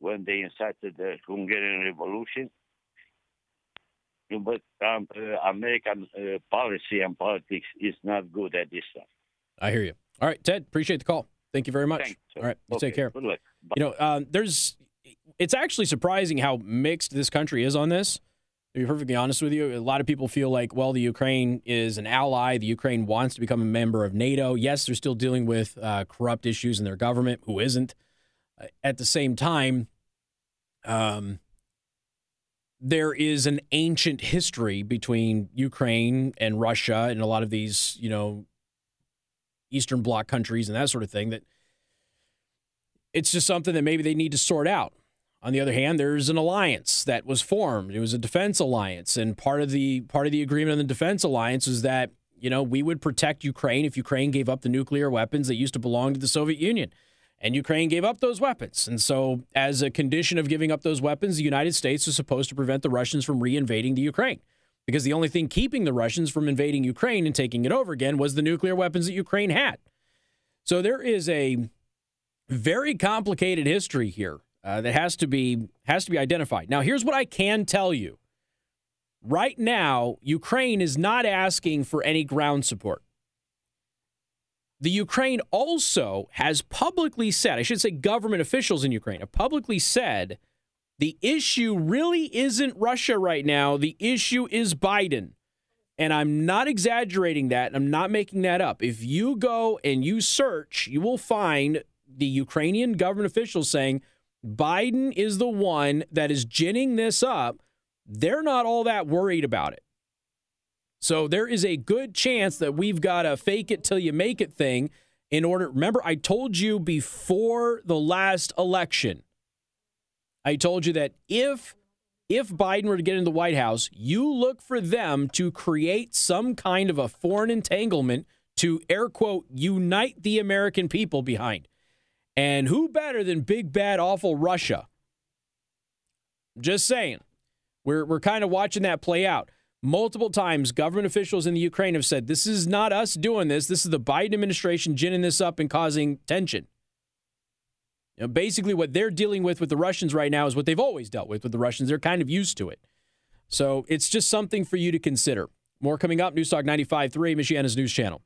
when they incited the Hungarian Revolution. But um, uh, American uh, policy and politics is not good at this time. I hear you. All right, Ted, appreciate the call. Thank you very much. Thanks. All right, you Okay, take care. Bye. You know, um, there's. It's actually surprising how mixed this country is on this. To be perfectly honest with you, a lot of people feel like, well, the Ukraine is an ally. The Ukraine wants to become a member of NATO. Yes, they're still dealing with uh, corrupt issues in their government. Who isn't? Uh, At the same time, um, there is an ancient history between Ukraine and Russia and a lot of these, you know, Eastern Bloc countries and that sort of thing. That it's just something that maybe they need to sort out. On the other hand, there's an alliance that was formed. It was a defense alliance, and part of the part of the agreement on the defense alliance is that you know we would protect Ukraine if Ukraine gave up the nuclear weapons that used to belong to the Soviet Union. And Ukraine gave up those weapons. And so, as a condition of giving up those weapons, the United States was supposed to prevent the Russians from reinvading the Ukraine. Because the only thing keeping the Russians from invading Ukraine and taking it over again was the nuclear weapons that Ukraine had. So, there is a very complicated history here uh, that has to be has to be identified. Now, here's what I can tell you. Right now, Ukraine is not asking for any ground support. The Ukraine also has publicly said, I should say government officials in Ukraine have publicly said the issue really isn't Russia right now. The issue is Biden. And I'm not exaggerating that. I'm not making that up. If you go and you search, you will find the Ukrainian government officials saying Biden is the one that is ginning this up. They're not all that worried about it. So there is a good chance that we've got a fake it till you make it thing in order. Remember, I told you before the last election, I told you that if if Biden were to get into the White House, you look for them to create some kind of a foreign entanglement to air quote unite the American people behind. And who better than big bad awful Russia? Just saying. We're we're kind of watching that play out. Multiple times, government officials in the Ukraine have said, this is not us doing this. This is the Biden administration ginning this up and causing tension. You know, basically, what they're dealing with with the Russians right now is what they've always dealt with with the Russians. They're kind of used to it. So it's just something for you to consider. More coming up. Newstalk 95.3, Michiana's news channel.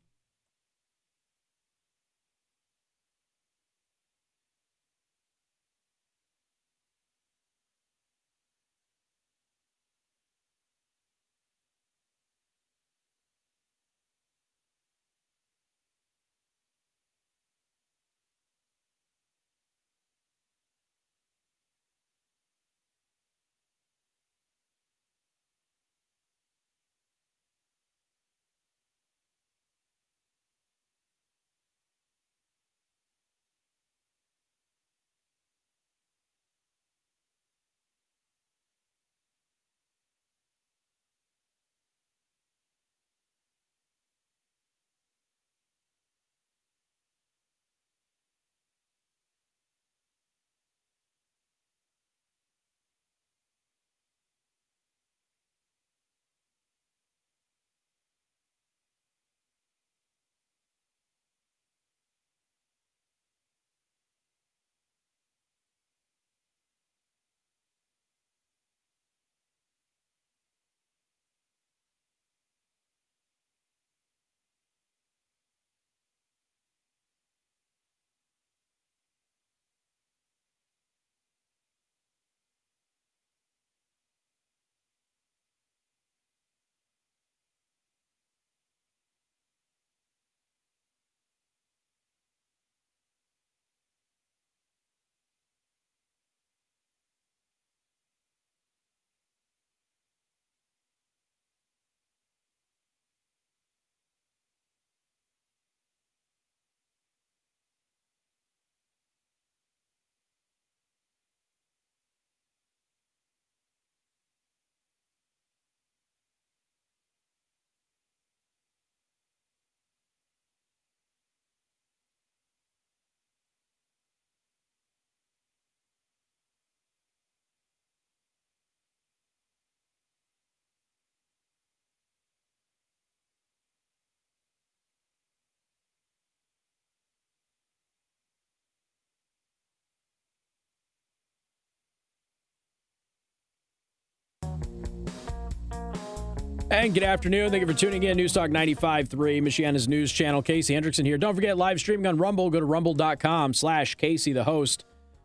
And good afternoon. Thank you for tuning in. Newstalk 95.3, Michiana's news channel. Casey Hendrickson here. Don't forget, live streaming on Rumble. Go to rumble.com slash Casey, the host.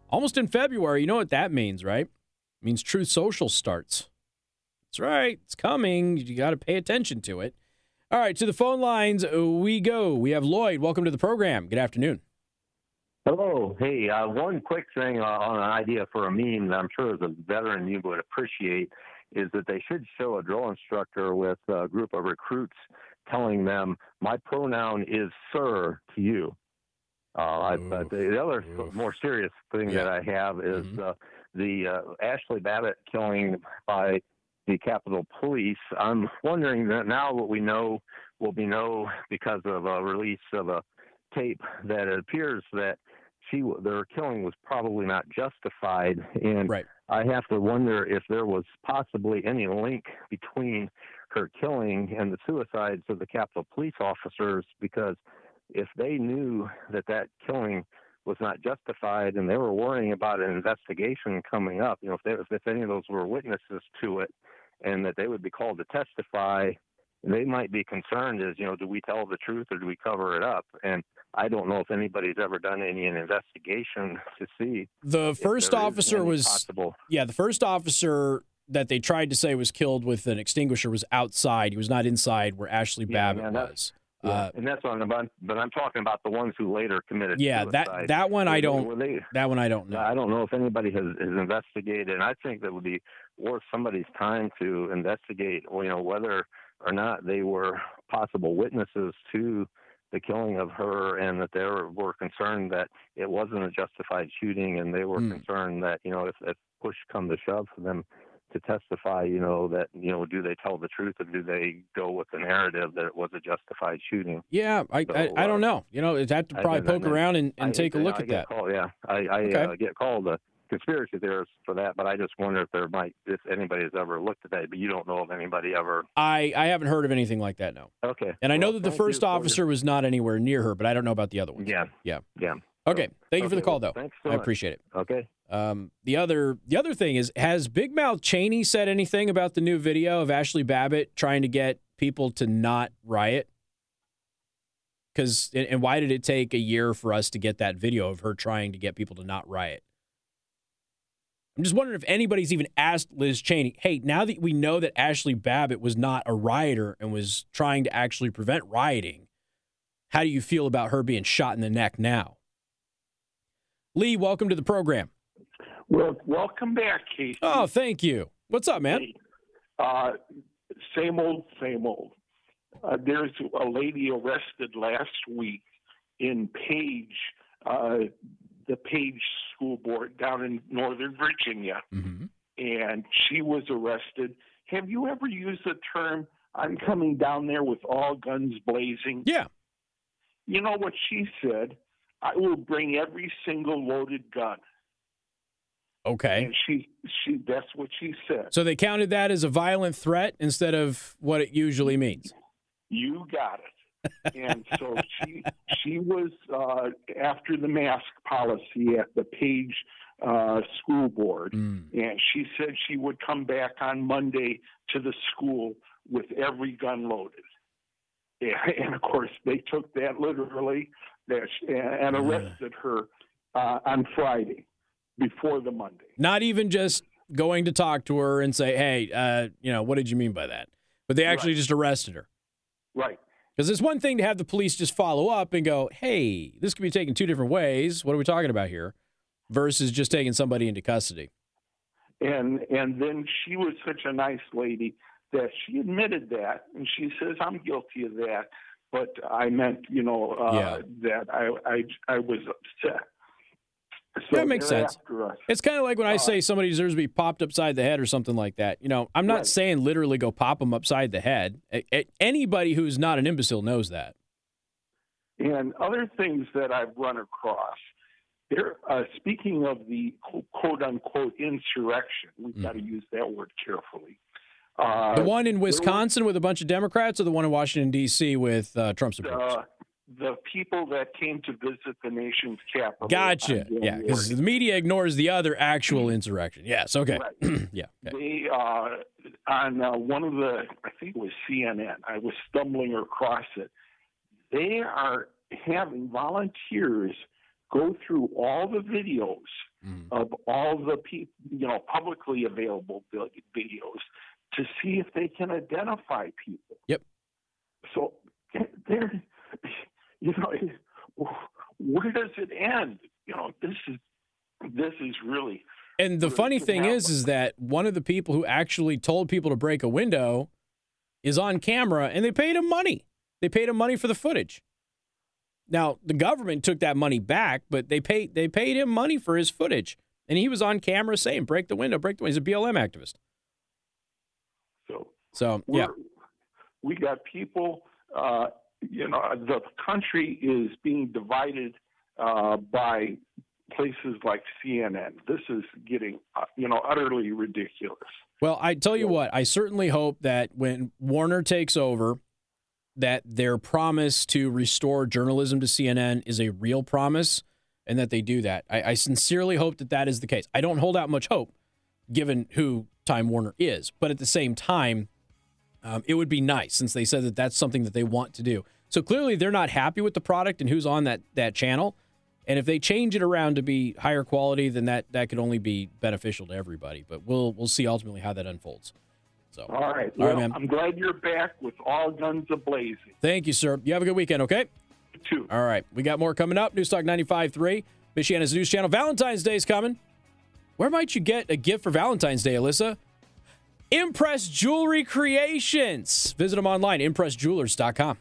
Almost in February. You know what that means, right? It means Truth Social starts. That's right. It's coming. You got to pay attention to it. All right, to the phone lines we go. We have Lloyd. Welcome to the program. Good afternoon. Hello. Hey, uh, one quick thing uh, on an idea for a meme that I'm sure as a veteran you would appreciate is that they should show a drill instructor with a group of recruits telling them my pronoun is sir to you. Uh, I, but the other Oof. more serious thing Yeah. that I have is Mhm. uh, the uh, Ashli Babbitt killing by the Capitol Police. I'm wondering that now what we know will be know because of a release of a tape that it appears that she their killing was probably not justified, and Right. I have to wonder if there was possibly any link between her killing and the suicides of the Capitol Police officers because if they knew that that killing was not justified and they were worrying about an investigation coming up, you know, if, they, if any of those were witnesses to it and that they would be called to testify, they might be concerned as, you know, do we tell the truth or do we cover it up? And I don't know if anybody's ever done any investigation to see. The first officer was possible. yeah, the first officer that they tried to say was killed with an extinguisher was outside. He was not inside where Ashli Yeah, Babbitt that- was. Yeah, Uh, and that's on the but I'm talking about the ones who later committed yeah, suicide. that that one I don't they- that one I don't know. I don't know if anybody has, has investigated, and I think that would be worth somebody's time to investigate, you know, whether or not they were possible witnesses to the killing of her, and that they were, concerned that it wasn't a justified shooting, and they were Hmm. concerned that you know if, if push come to shove for them to testify, you know, that you know, do they tell the truth or do they go with the narrative that it was a justified shooting? Yeah, I, I So, I uh, don't know. You know, I'd have to probably poke around and, and I- take a look I at that. Called, yeah, I, I Okay. uh, get called a conspiracy theorists for that, but I just wonder if there might, if anybody has ever looked at that. But you don't know if anybody ever. I I haven't heard of anything like that. No, Okay. and I know that the first officer was not anywhere near her, but I don't know about the other ones. Yeah. Yeah. Yeah. Okay. Thank you for the call, though. thanks so I appreciate it. Okay. Um, the other the other thing is, has Big Mouth Cheney said anything about the new video of Ashli Babbitt trying to get people to not riot? Because and why did it take a year for us to get that video of her trying to get people to not riot? I'm just wondering if anybody's even asked Liz Cheney, hey, now that we know that Ashli Babbitt was not a rioter and was trying to actually prevent rioting, how do you feel about her being shot in the neck now? Lee, welcome to the program. Well, welcome back, Keith. Oh, thank you. What's up, man? Uh, same old, same old. Uh, there's a lady arrested last week in Page, uh, the Page School Board down in Northern Virginia, Mm-hmm. and she was arrested. Have you ever used the term, I'm coming down there with all guns blazing? Yeah. You know what she said? I will bring every single loaded gun. Okay. And she, she, that's what she said. So they counted that as a violent threat instead of what it usually means. You got it. And so she she was uh, after the mask policy at the Page uh, School Board, Mm. and she said she would come back on Monday to the school with every gun loaded. Yeah, and of course, they took that literally, that and arrested her uh, on Friday before the Monday. Not even just going to talk to her and say, hey, uh, you know, what did you mean by that? But they actually Right. just arrested her. Right. Because it's one thing to have the police just follow up and go, hey, this could be taken two different ways. What are we talking about here? Versus just taking somebody into custody. and and then she was such a nice lady that she admitted that and she says i'm guilty of that but i meant you know uh, Yeah. that i i i was upset so That makes sense. It's kind of like when I Uh, say somebody deserves to be popped upside the head or something like that. You know, I'm not Right. saying literally go pop them upside the head. A- a- anybody who's not an imbecile knows that. and other things that i've run across there uh, speaking of the quote unquote insurrection we've got to use that word carefully uh, The one in were- Wisconsin with a bunch of Democrats, or the one in Washington D.C. with uh, Trump supporters? The, people that came to visit the nation's capital Gotcha. Yeah, because the media ignores the other actual insurrection. Yes. Okay. Right. yeah. okay. they uh, on uh, one of the I think it was CNN. I was stumbling across it. They are having volunteers go through all the videos Mm. of all the people, you know, publicly available videos to see if they can identify people. Yep. So there, you know, where does it end? You know, this is this is really And the Really funny thing happen. is, is that one of the people who actually told people to break a window is on camera, and they paid him money. They paid him money for the footage. Now the government took that money back, but they paid they paid him money for his footage, and he was on camera saying, "Break the window, break the window." He's a BLM activist. So So yeah, we got people. Uh, you know, the country is being divided uh, by places like CNN. This is getting, uh, you know, utterly ridiculous. Well, I tell you what, I certainly hope that when Warner takes over, that their promise to restore journalism to CNN is a real promise and that they do that. I, I sincerely hope that that is the case. I don't hold out much hope given who Time Warner is, but at the same time, um, it would be nice since they said that that's something that they want to do. So clearly, they're not happy with the product and who's on that that channel. And if they change it around to be higher quality, then that that could only be beneficial to everybody. But we'll we'll see ultimately how that unfolds. So, All right. All right, Well, man. I'm glad you're back with all guns a blazing. thank you, sir. You have a good weekend. Okay. Too. All right. We got more coming up. Newstalk 95.3, Michiana's news channel. Valentine's Day is coming. Where might you get a gift for Valentine's Day, Alyssa? Impress Jewelry Creations. Visit them online, impressjewelers.com.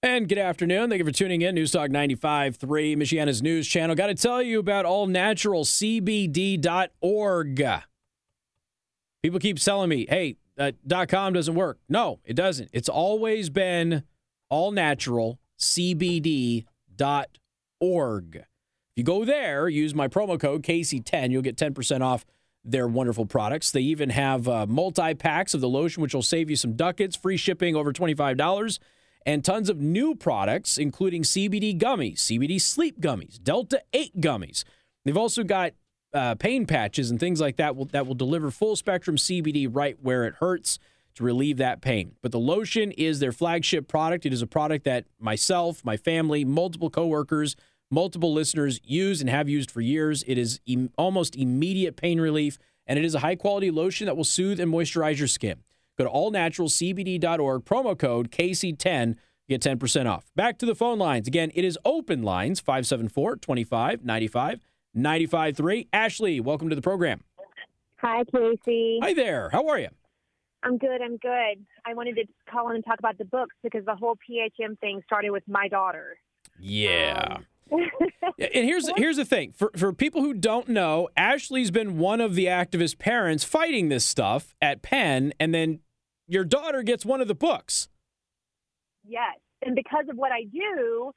And good afternoon. Thank you for tuning in. News Talk 95.3, Michiana's news channel. Got to tell you about allnaturalcbd.org. People keep telling me, hey, uh, .com doesn't work. No, it doesn't. It's always been allnaturalcbd.org. If you go there, use my promo code KC10, you'll get 10% off their wonderful products. They even have uh, multi packs of the lotion, which will save you some ducats, free shipping over $25 and tons of new products, including CBD gummies, CBD sleep gummies, Delta 8 gummies. They've also got uh, pain patches and things like that will, that will deliver full spectrum CBD right where it hurts to relieve that pain. But the lotion is their flagship product. It is a product that myself, my family, multiple coworkers, multiple listeners use and have used for years. It is em- almost immediate pain relief, and it is a high quality lotion that will soothe and moisturize your skin. Go to allnaturalcbd.org, promo code KC10, get 10% off. Back to the phone lines. Again, it is open lines 574 25 95 95 3. Ashley, welcome to the program. Hi, Casey. Hi there. How are you? I'm good. I'm good. I wanted to call in and talk about the books because the whole PHM thing started with my daughter. Yeah. Um, Yeah, And here's here's the thing for for people who don't know, Ashley's been one of the activist parents fighting this stuff at Penn, and then your daughter gets one of the books. yes. And because of what I do,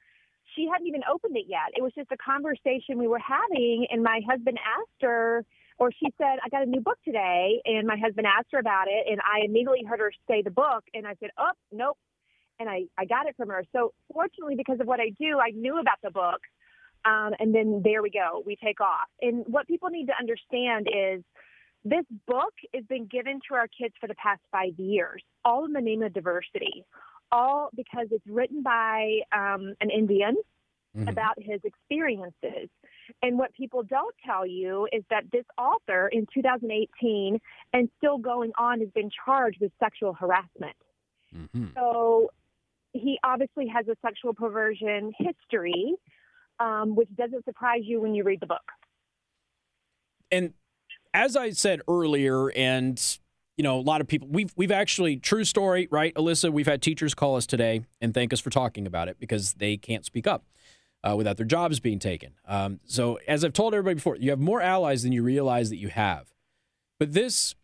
she hadn't even opened it yet. It was just a conversation we were having, and my husband asked her, or she said, I got a new book today. And my husband asked her about it, and I immediately heard her say the book, and I said, Oh, nope. And I, I got it from her. So, fortunately, because of what I do, I knew about the book. Um, and then there we go, we take off. And what people need to understand is this book has been given to our kids for the past five years, all in the name of diversity, all because it's written by um, an Indian Mhm. about his experiences. And what people don't tell you is that this author in 2018 and still going on has been charged with sexual harassment. Mhm. So he obviously has a sexual perversion history, um, which doesn't surprise you when you read the book. and as I said earlier, and you know, a lot of people we've we've actually true story, right, Alyssa? We've had teachers call us today and thank us for talking about it because they can't speak up uh, without their jobs being taken. Um, so, as I've told everybody before, you have more allies than you realize that you have. But this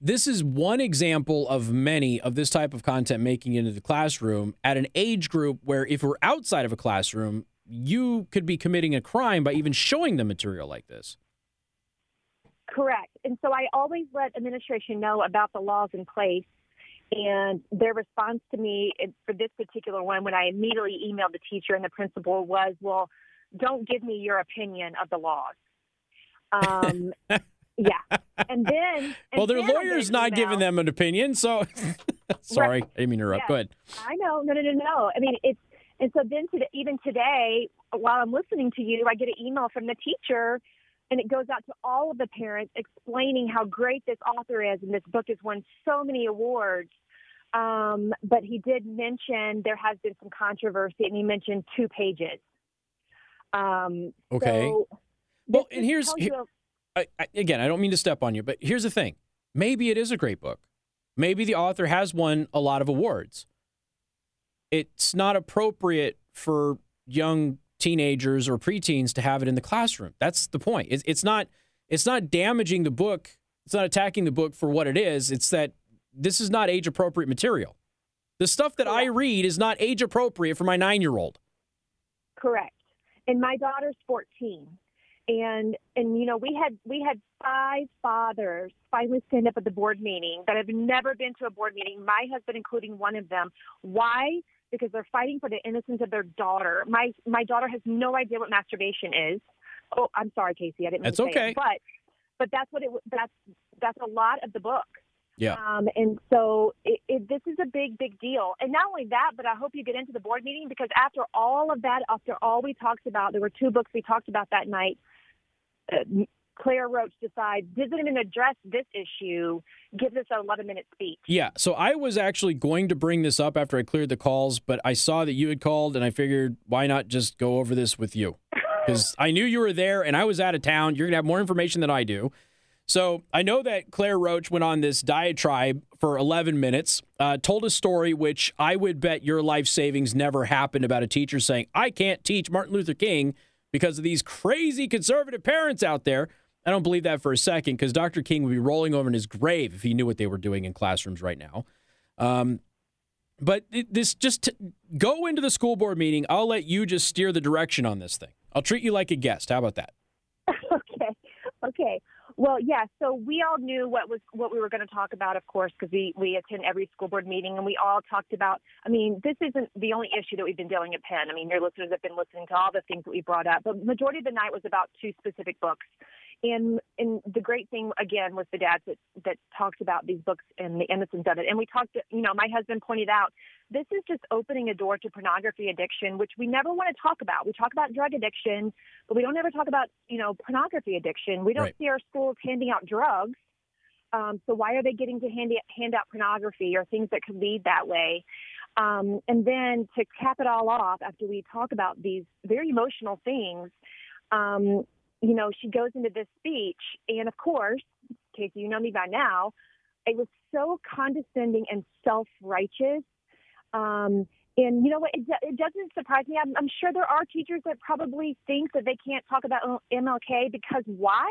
this is one example of many of this type of content making into the classroom at an age group where if we're outside of a classroom, you could be committing a crime by even showing them material like this. Correct. And so I always let administration know about the laws in place. And their response to me for this particular one, when I immediately emailed the teacher and the principal, was, "Well, don't give me your opinion of the laws." Um, yeah. And then, and well, their lawyer's not email- giving them an opinion, so sorry, I didn't mean to interrupt. Yeah. Go ahead. I know. No, no, no, no. I mean, it's and so then to even today, while I'm listening to you, I get an email from the teacher, and it goes out to all of the parents explaining how great this author is, and this book has won so many awards. Um, but he did mention there has been some controversy, and he mentioned two pages. Um, Okay. So Well, and here's here- you- I, I, again, I don't mean to step on you, but here's the thing. Maybe it is a great book. Maybe the author has won a lot of awards. It's not appropriate for young teenagers or preteens to have it in the classroom. That's the point. It's, it's not. It's not damaging the book. It's not attacking the book for what it is. It's that this is not age appropriate material. The stuff that I read is not age appropriate for my nine year old. Correct. And my daughter's 14. And and you know, we had we had five fathers finally stand up at the board meeting that have never been to a board meeting, my husband including one of them. Why? Because they're fighting for the innocence of their daughter. My my daughter has no idea what masturbation is. Oh, I'm sorry, Casey. I didn't mean That's to say okay. it. But but that's what it that's that's a lot of the book. Yeah. Um, and so it, it, this is a big, big deal. And not only that, but I hope you get into the board meeting because after all of that, after all we talked about, there were two books we talked about that night. Uh, Claire Roach decides doesn't even address this issue, gives us an 11 minute speech. Yeah. So I was actually going to bring this up after I cleared the calls, but I saw that you had called and I figured why not just go over this with you? Because I knew you were there and I was out of town. You're going to have more information than I do. So I know that Claire Roach went on this diatribe for 11 minutes, uh, told a story which I would bet your life savings never happened about a teacher saying, I can't teach Martin Luther King because of these crazy conservative parents out there. I don't believe that for a second because Dr. King would be rolling over in his grave if he knew what they were doing in classrooms right now. Um, but this just t- go into the school board meeting. I'll let you just steer the direction on this thing. I'll treat you like a guest. How about that? okay. Okay. Well, yeah. So we all knew what was what we were going to talk about, of course, because we we attend every school board meeting, and we all talked about. I mean, this isn't the only issue that we've been dealing at Penn. I mean, your listeners have been listening to all the things that we brought up, but majority of the night was about two specific books. And and the great thing again was the dads that that talked about these books and the innocence of it. And we talked, you know, my husband pointed out this is just opening a door to pornography addiction, which we never want to talk about. We talk about drug addiction, but we don't ever talk about, you know, pornography addiction. We don't Right. see our schools handing out drugs. Um, so why are they getting to hand, hand out pornography or things that could lead that way? Um, and then to cap it all off, after we talk about these very emotional things, um, you know, she goes into this speech, and of course, Casey, you know me by now, it was so condescending and self righteous. Um, and you know what? It, it doesn't surprise me. I'm, I'm sure there are teachers that probably think that they can't talk about MLK because why?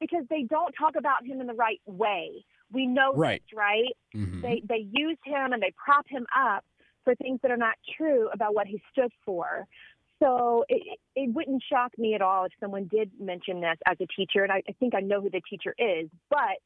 Because they don't talk about him in the right way. We know Right. this, right? Mhm. They they use him and they prop him up. for things that are not true about what he stood for. So it, it wouldn't shock me at all if someone did mention this as a teacher, and I, I think I know who the teacher is, but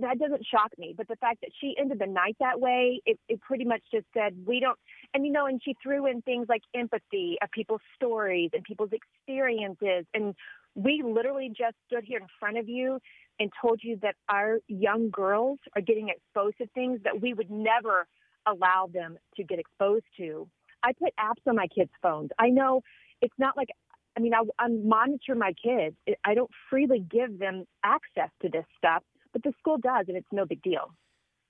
that doesn't shock me. But the fact that she ended the night that way, it, it pretty much just said, we don't, and you know, and she threw in things like empathy of people's stories and people's experiences. And we literally just stood here in front of you and told you that our young girls are getting exposed to things that we would never allow them to get exposed to. I put apps on my kids' phones. I know it's not like I mean, I, I monitor my kids. I don't freely give them access to this stuff but the school does, and it's no big deal.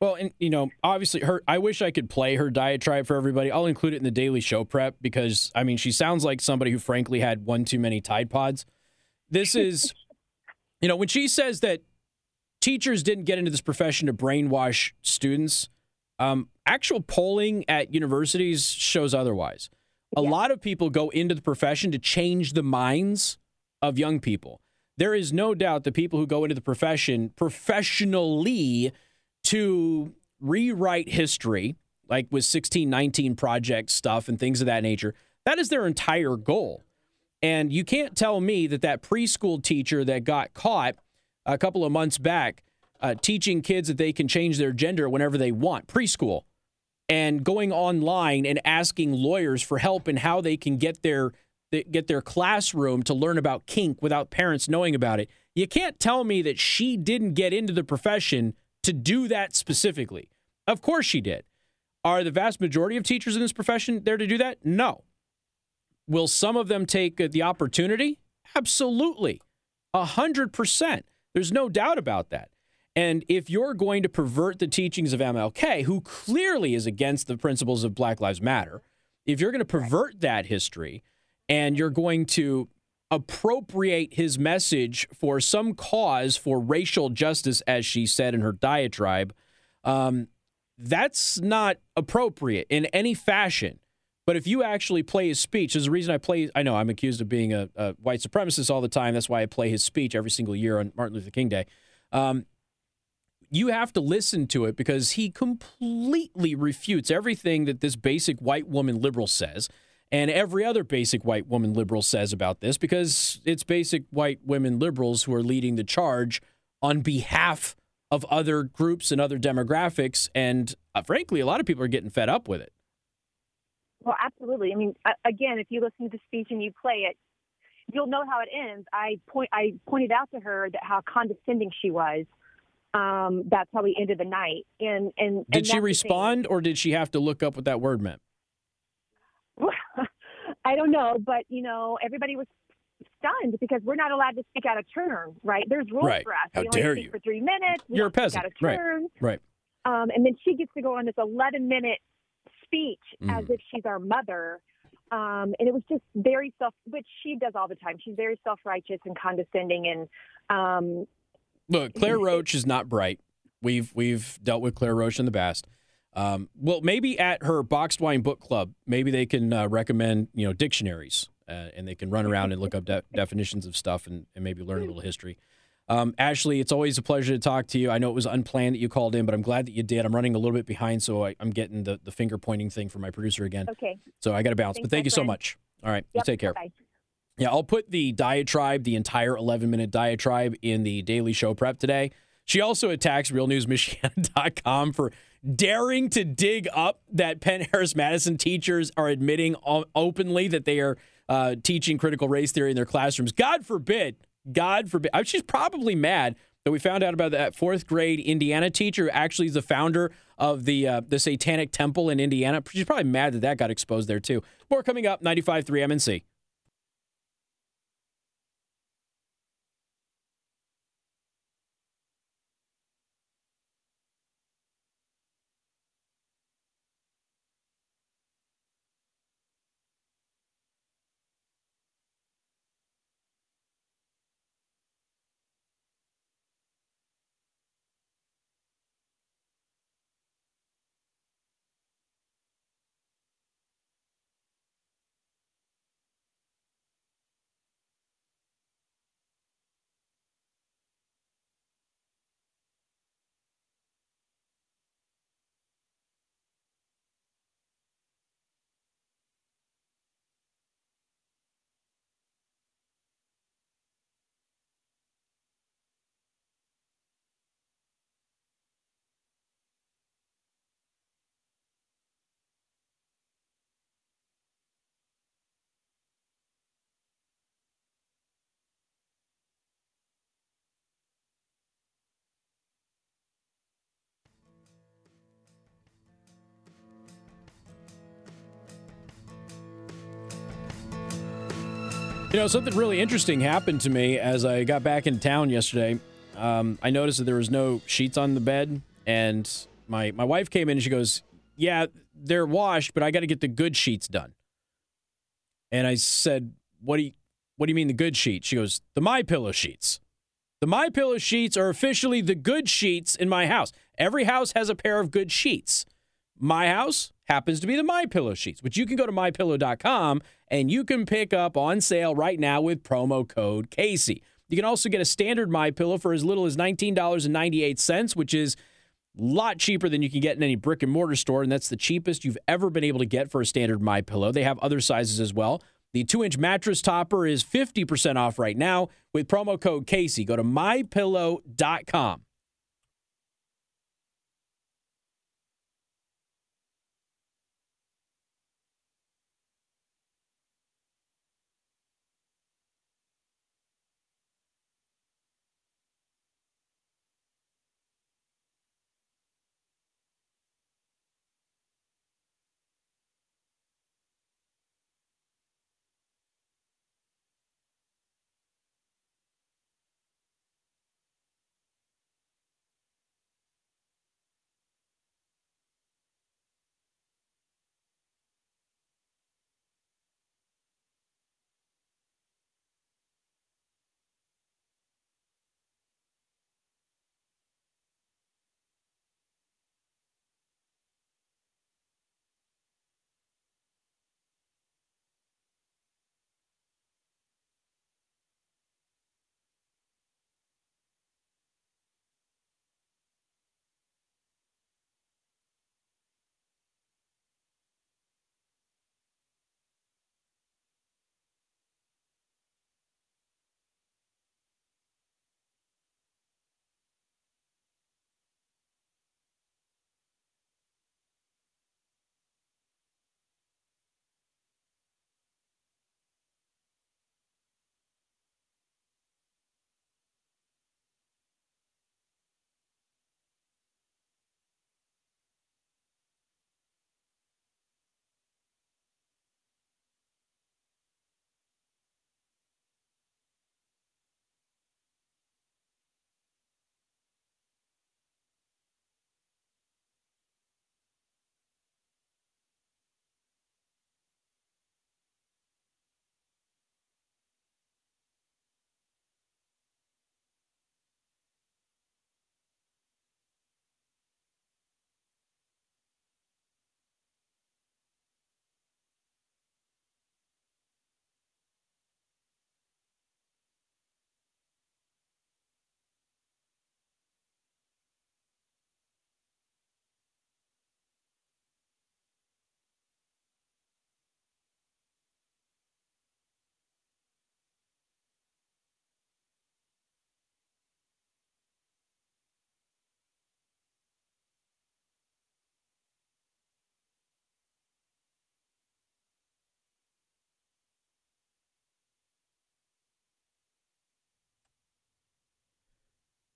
Well, and you know, obviously, her. I wish I could play her diatribe for everybody. I'll include it in the daily show prep because I mean, she sounds like somebody who, frankly, had one too many Tide Pods. This is, you know, when she says that teachers didn't get into this profession to brainwash students. Um, actual polling at universities shows otherwise. A yeah. lot of people go into the profession to change the minds of young people there is no doubt that people who go into the profession professionally to rewrite history, like with 1619 project stuff and things of that nature, that is their entire goal. And you can't tell me that that preschool teacher that got caught a couple of months back uh, teaching kids that they can change their gender whenever they want, preschool, and going online and asking lawyers for help in how they can get their get their classroom to learn about kink without parents knowing about it. You can't tell me that she didn't get into the profession to do that specifically. Of course she did. Are the vast majority of teachers in this profession there to do that? No. Will some of them take the opportunity? Absolutely. A hundred percent. There's no doubt about that. And if you're going to pervert the teachings of MLK, who clearly is against the principles of Black Lives Matter, if you're going to pervert that history, and you're going to appropriate his message for some cause for racial justice, as she said in her diatribe, um, that's not appropriate in any fashion. But if you actually play his speech, there's a reason I play. I know I'm accused of being a, a white supremacist all the time. That's why I play his speech every single year on Martin Luther King Day. Um, you have to listen to it because he completely refutes everything that this basic white woman liberal says and every other basic white woman liberal says about this because it's basic white women liberals who are leading the charge on behalf of other groups and other demographics. And uh, frankly, a lot of people are getting fed up with it. Well, absolutely. I mean, again, if you listen to the speech and you play it, you'll know how it ends. I point I pointed out to her that how condescending she was. Um, that's how we ended the night. And and did and she respond, or did she have to look up what that word meant? I don't know, but you know, everybody was stunned because we're not allowed to speak out of turn, right? There's rules right. for us. How we dare speak you? For three minutes, you're a peasant, right? Right. Um, and then she gets to go on this 11 minute speech mm. as if she's our mother. Um, and it was just very self, which she does all the time. She's very self righteous and condescending. And um, look, Claire Roach is not bright. We've we've dealt with Claire Roach in the past. Um, well, maybe at her boxed wine book club, maybe they can uh, recommend you know dictionaries, uh, and they can run around and look up de- definitions of stuff and, and, maybe learn a little history. Um, Ashley, it's always a pleasure to talk to you. I know it was unplanned that you called in, but I'm glad that you did. I'm running a little bit behind, so I, am getting the, the finger pointing thing from my producer again. Okay. So I got to bounce, Thanks, but thank you friend. so much. All right, yep, you take care. Bye. Yeah, I'll put the diatribe, the entire 11 minute diatribe, in the daily show prep today. She also attacks realnewsmichigan.com for daring to dig up that Penn Harris Madison teachers are admitting openly that they are uh, teaching critical race theory in their classrooms. God forbid. God forbid. She's probably mad that we found out about that fourth grade Indiana teacher who actually is the founder of the uh, the Satanic Temple in Indiana. She's probably mad that that got exposed there too. More coming up. 95.3 MNC. You know, something really interesting happened to me as I got back in town yesterday. Um, I noticed that there was no sheets on the bed, and my my wife came in and she goes, "Yeah, they're washed, but I got to get the good sheets done." And I said, "What do you What do you mean the good sheets?" She goes, "The My Pillow sheets." The My Pillow sheets are officially the good sheets in my house. Every house has a pair of good sheets. My house happens to be the My Pillow sheets, which you can go to mypillow.com and you can pick up on sale right now with promo code Casey. You can also get a standard My Pillow for as little as $19.98, which is a lot cheaper than you can get in any brick and mortar store, and that's the cheapest you've ever been able to get for a standard My Pillow. They have other sizes as well. The two inch mattress topper is 50% off right now with promo code Casey. Go to mypillow.com.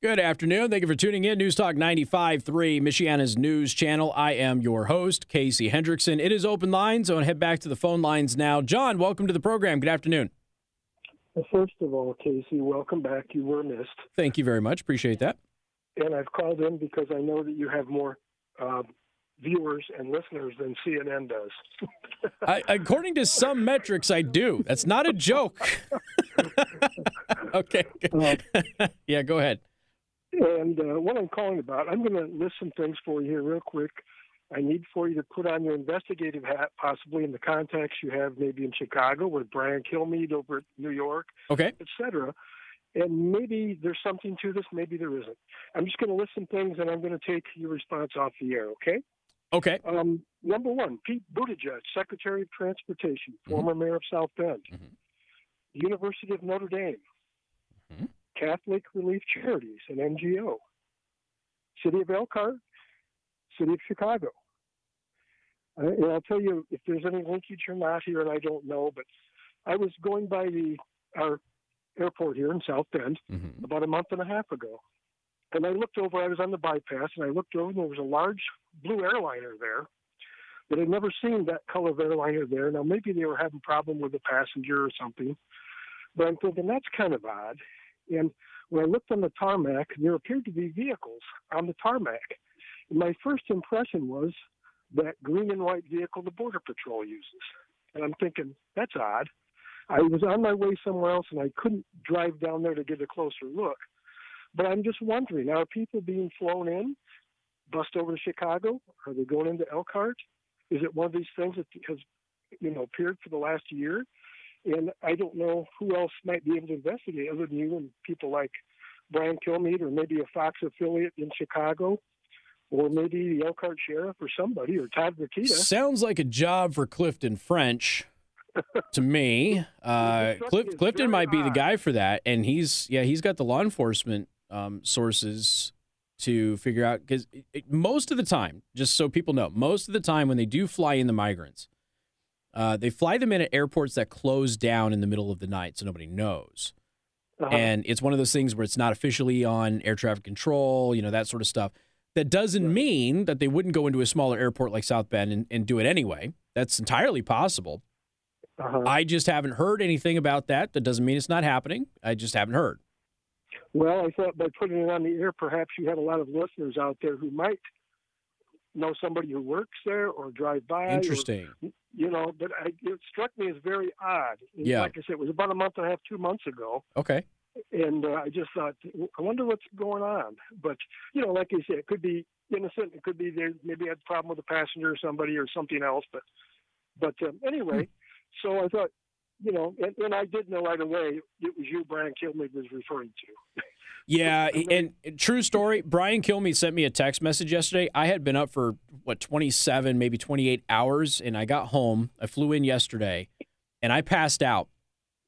Good afternoon. Thank you for tuning in. News Talk 95.3, Michiana's news channel. I am your host, Casey Hendrickson. It is open lines. I want to head back to the phone lines now. John, welcome to the program. Good afternoon. First of all, Casey, welcome back. You were missed. Thank you very much. Appreciate that. And I've called in because I know that you have more uh, viewers and listeners than CNN does. I, according to some metrics, I do. That's not a joke. okay. Yeah, go ahead. And uh, what I'm calling about, I'm going to list some things for you here real quick. I need for you to put on your investigative hat, possibly in the contacts you have, maybe in Chicago with Brian Kilmeade over at New York, okay, etc. And maybe there's something to this, maybe there isn't. I'm just going to list some things, and I'm going to take your response off the air. Okay? Okay. Um, number one, Pete Buttigieg, Secretary of Transportation, mm-hmm. former mayor of South Bend, mm-hmm. University of Notre Dame. Mm-hmm. Catholic Relief Charities, an NGO, City of Elkhart, City of Chicago. Uh, and I'll tell you if there's any linkage or not here, and I don't know, but I was going by the our airport here in South Bend mm-hmm. about a month and a half ago, and I looked over. I was on the bypass, and I looked over, and there was a large blue airliner there. But I'd never seen that color of airliner there. Now maybe they were having a problem with a passenger or something. But I'm thinking that's kind of odd. And when I looked on the tarmac, there appeared to be vehicles on the tarmac. And my first impression was that green and white vehicle the Border Patrol uses. And I'm thinking, that's odd. I was on my way somewhere else and I couldn't drive down there to get a closer look. But I'm just wondering, are people being flown in, bust over to Chicago? Are they going into Elkhart? Is it one of these things that has, you know, appeared for the last year? And I don't know who else might be able to investigate other than you and people like Brian Kilmeade or maybe a Fox affiliate in Chicago or maybe the Elkhart Sheriff or somebody or Todd Rokita. Sounds like a job for Clifton French to me. Uh, Clif, Clifton might be the guy for that, and he's yeah he's got the law enforcement um, sources to figure out because most of the time, just so people know, most of the time when they do fly in the migrants, uh, they fly them in at airports that close down in the middle of the night, so nobody knows. Uh-huh. And it's one of those things where it's not officially on air traffic control, you know, that sort of stuff. That doesn't mean that they wouldn't go into a smaller airport like South Bend and, and do it anyway. That's entirely possible. Uh-huh. I just haven't heard anything about that. That doesn't mean it's not happening. I just haven't heard. Well, I thought by putting it on the air, perhaps you had a lot of listeners out there who might know somebody who works there or drive by. Interesting. Or, you know, but I, it struck me as very odd. Yeah. Like I said, it was about a month and a half, two months ago. Okay and uh, I just thought, I wonder what's going on. But you know, like you said, it could be innocent. It could be there maybe had a problem with a passenger or somebody or something else. But but um, anyway, hmm. so I thought, you know, and, and I did know right away it was you Brian Kilmeade was referring to. Yeah, and, and, true story. Brian Kilmeade sent me a text message yesterday. I had been up for what 27, maybe 28 hours, and I got home. I flew in yesterday, and I passed out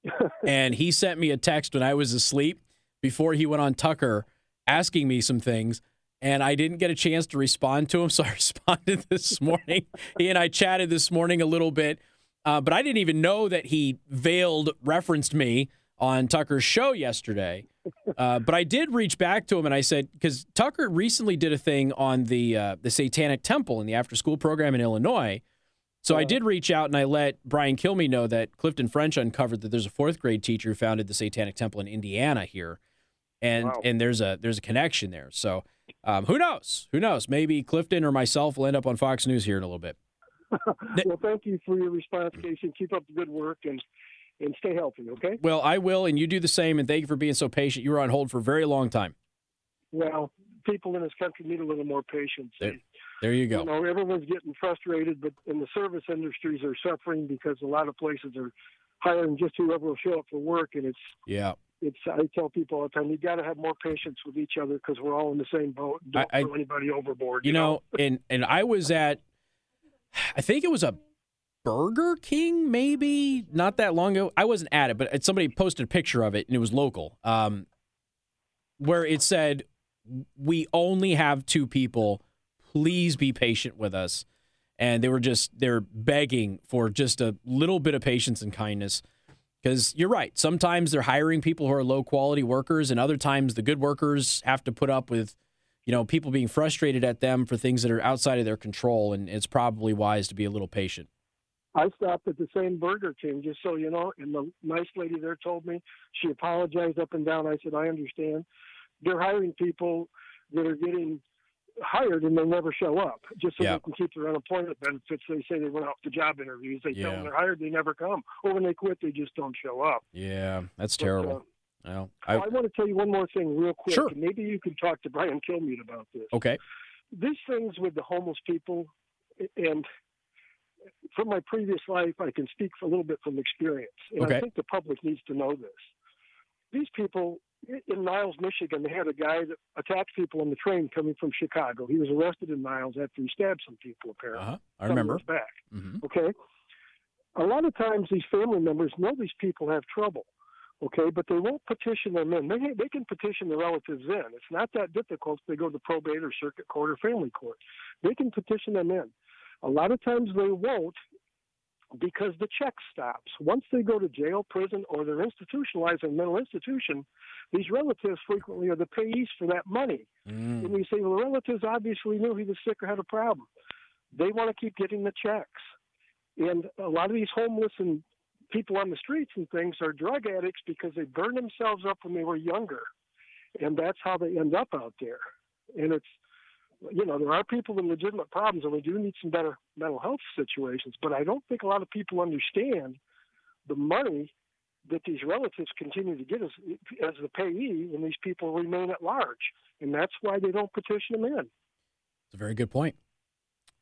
and he sent me a text when I was asleep before he went on Tucker asking me some things. And I didn't get a chance to respond to him, so I responded this morning. he and I chatted this morning a little bit, uh, but I didn't even know that he veiled referenced me on Tucker's show yesterday. Uh, but I did reach back to him and I said because Tucker recently did a thing on the uh, the Satanic Temple in the after school program in Illinois, so I did reach out and I let Brian Kilmeade know that Clifton French uncovered that there's a fourth grade teacher who founded the Satanic Temple in Indiana here, and wow. and there's a there's a connection there. So um, who knows? Who knows? Maybe Clifton or myself will end up on Fox News here in a little bit. Well, thank you for your response, Casey. Keep up the good work and and stay healthy. Okay. Well, I will, and you do the same. And thank you for being so patient. You were on hold for a very long time. Well, people in this country need a little more patience. There, there you go. You know, everyone's getting frustrated, but in the service industries are suffering because a lot of places are hiring just whoever will show up for work, and it's yeah. It's I tell people all the time you got to have more patience with each other because we're all in the same boat. Don't I, throw anybody overboard. You, you know, know, and and I was at, I think it was a Burger King, maybe not that long ago. I wasn't at it, but somebody posted a picture of it, and it was local, um, where it said, "We only have two people please be patient with us. And they were just, they're begging for just a little bit of patience and kindness. Because you're right. Sometimes they're hiring people who are low quality workers, and other times the good workers have to put up with, you know, people being frustrated at them for things that are outside of their control. And it's probably wise to be a little patient. I stopped at the same Burger King, just so you know, and the nice lady there told me she apologized up and down. I said, I understand. They're hiring people that are getting hired and they never show up just so they can keep their unemployment benefits. They say they went out to job interviews. They yeah. tell them they're hired, they never come. Or when they quit, they just don't show up. Yeah, that's but, terrible. Uh, well, I, I, want to tell you one more thing real quick. Sure. Maybe you can talk to Brian Kilmeade about this. Okay. These things with the homeless people, and from my previous life, I can speak a little bit from experience. And okay. I think the public needs to know this. These people in Niles, Michigan, they had a guy that attacked people on the train coming from Chicago. He was arrested in Niles after he stabbed some people, apparently. Uh-huh. I remember. Back. Mm-hmm. Okay. A lot of times, these family members know these people have trouble. Okay, but they won't petition them in. They they can petition the relatives in. It's not that difficult. They go to probate or circuit court or family court. They can petition them in. A lot of times they won't because the check stops. Once they go to jail, prison, or they're institutionalized in a mental institution, these relatives frequently are the payees for that money. Mm. And we say, well, the relatives obviously knew he was sick or had a problem. They want to keep getting the checks. And a lot of these homeless and people on the streets and things are drug addicts because they burned themselves up when they were younger, and that's how they end up out there. And it's you know, there are people with legitimate problems, and we do need some better mental health situations. But I don't think a lot of people understand the money that these relatives continue to get as, as the payee when these people remain at large. And that's why they don't petition them in. It's a very good point.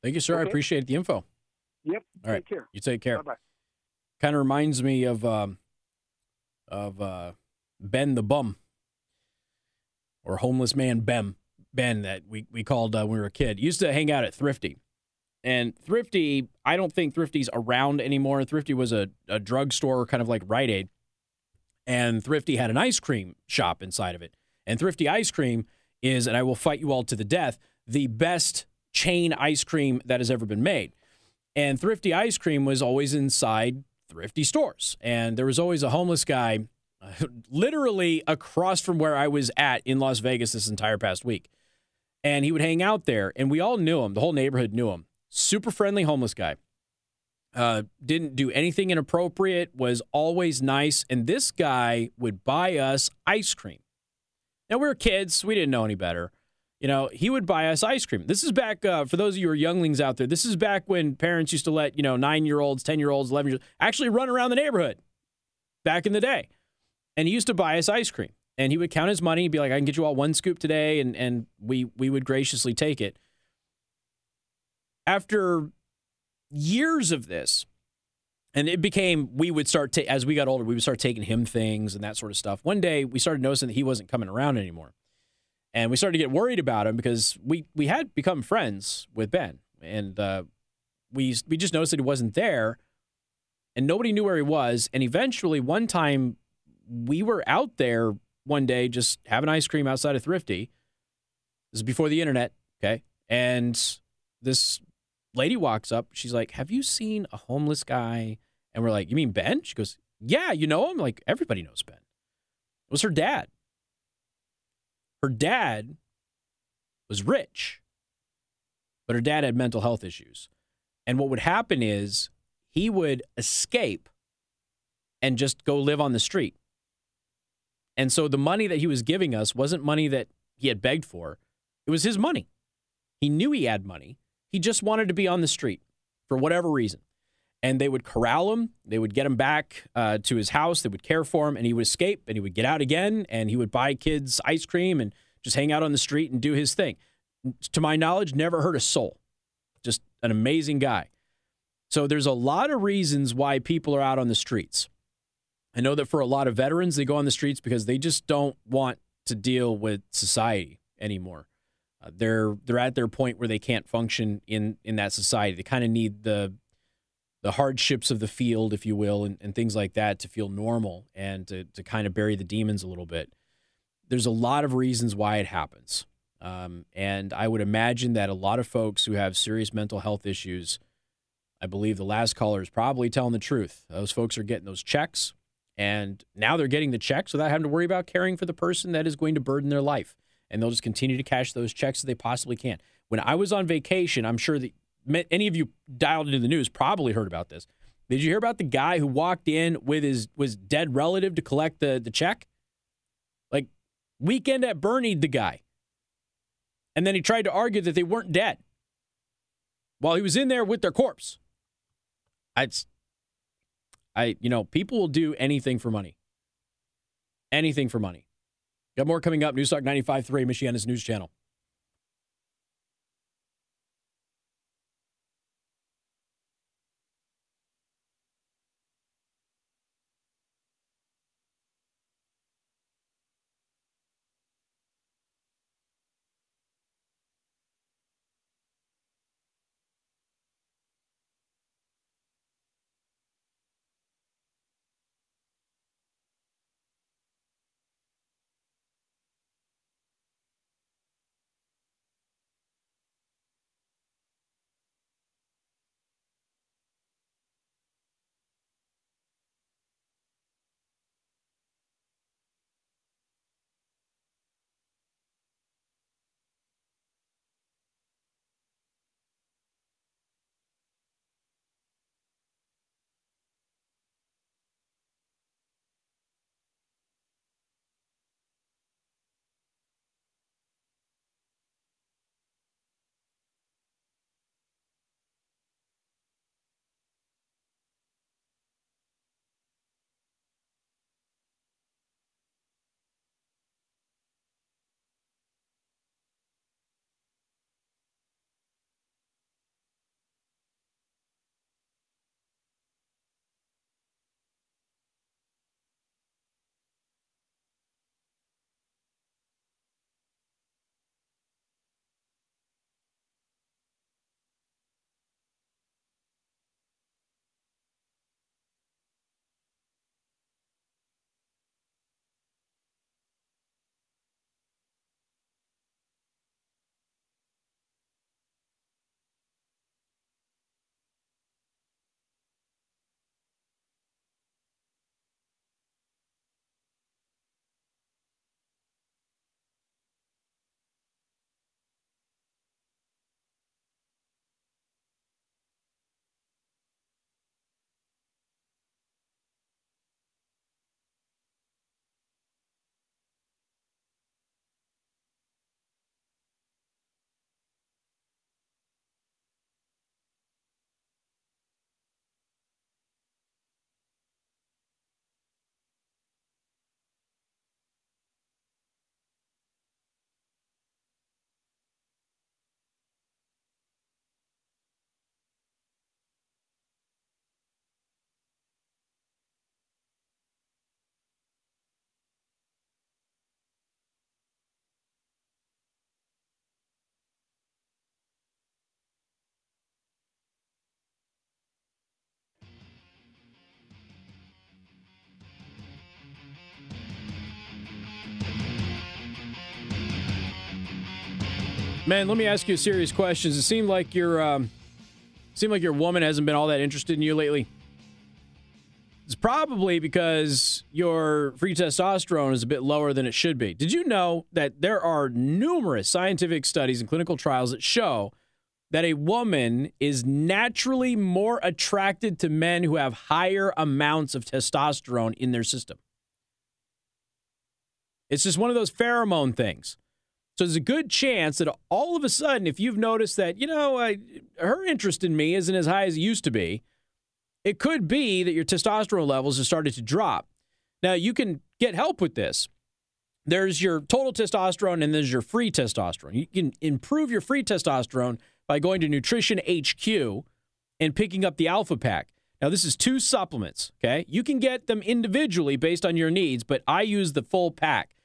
Thank you, sir. Okay. I appreciate the info. Yep. All right. Take care. You take care. Bye bye. Kind of reminds me of um, of uh, Ben the Bum or homeless man Ben Ben that we, we called uh, when we were a kid. Used to hang out at Thrifty. And Thrifty, I don't think Thrifty's around anymore. Thrifty was a, a drugstore, kind of like Rite Aid. And Thrifty had an ice cream shop inside of it. And Thrifty ice cream is, and I will fight you all to the death, the best chain ice cream that has ever been made. And Thrifty ice cream was always inside Thrifty stores. And there was always a homeless guy literally across from where I was at in Las Vegas this entire past week and he would hang out there, and we all knew him. The whole neighborhood knew him. Super friendly homeless guy. Uh, didn't do anything inappropriate. Was always nice, and this guy would buy us ice cream. Now we were kids; we didn't know any better. You know, he would buy us ice cream. This is back uh, for those of you who are younglings out there. This is back when parents used to let you know nine year olds, ten year olds, eleven years actually run around the neighborhood. Back in the day, and he used to buy us ice cream and he would count his money, be like, "I can get you all one scoop today," and and we we would graciously take it. After years of this, and it became we would start to as we got older, we would start taking him things and that sort of stuff. One day, we started noticing that he wasn't coming around anymore, and we started to get worried about him because we we had become friends with Ben, and uh, we we just noticed that he wasn't there, and nobody knew where he was. And eventually, one time, we were out there one day just having ice cream outside of Thrifty. This is before the internet, okay? And this lady walks up. She's like, Have you seen a homeless guy? And we're like, You mean Ben? She goes, Yeah, you know him? Like, everybody knows Ben. It was her dad. Her dad was rich, but her dad had mental health issues. And what would happen is he would escape and just go live on the street. And so the money that he was giving us wasn't money that he had begged for, it was his money. He knew he had money. He just wanted to be on the street for whatever reason. And they would corral him. They would get him back uh, to his house. They would care for him, and he would escape and he would get out again and he would buy kids ice cream and just hang out on the street and do his thing. To my knowledge, never hurt a soul. Just an amazing guy. So there's a lot of reasons why people are out on the streets. I know that for a lot of veterans, they go on the streets because they just don't want to deal with society anymore. Uh, they're they're at their point where they can't function in in that society. They kind of need the the hardships of the field, if you will, and, and things like that to feel normal and to, to kind of bury the demons a little bit. There's a lot of reasons why it happens. Um, and I would imagine that a lot of folks who have serious mental health issues, I believe the last caller is probably telling the truth. Those folks are getting those checks and now they're getting the checks without having to worry about caring for the person that is going to burden their life. And they'll just continue to cash those checks as they possibly can. When I was on vacation, I'm sure that any of you dialed into the news probably heard about this. Did you hear about the guy who walked in with his was dead relative to collect the, the check? Like weekend at Bernie, the guy. And then he tried to argue that they weren't dead while he was in there with their corpse. It's I, you know, people will do anything for money. Anything for money. Got more coming up. Newstalk 95.3, Michiana's news channel. Man, let me ask you a serious question. It seemed like your um, seem like your woman hasn't been all that interested in you lately? It's probably because your free testosterone is a bit lower than it should be. Did you know that there are numerous scientific studies and clinical trials that show that a woman is naturally more attracted to men who have higher amounts of testosterone in their system? It's just one of those pheromone things. So there's a good chance that all of a sudden, if you've noticed that, you know, I, her interest in me isn't as high as it used to be, it could be that your testosterone levels have started to drop. Now, you can get help with this. There's your total testosterone and there's your free testosterone. You can improve your free testosterone by going to Nutrition HQ and picking up the Alpha Pack. Now, this is two supplements, okay? You can get them individually based on your needs, but I use the full pack.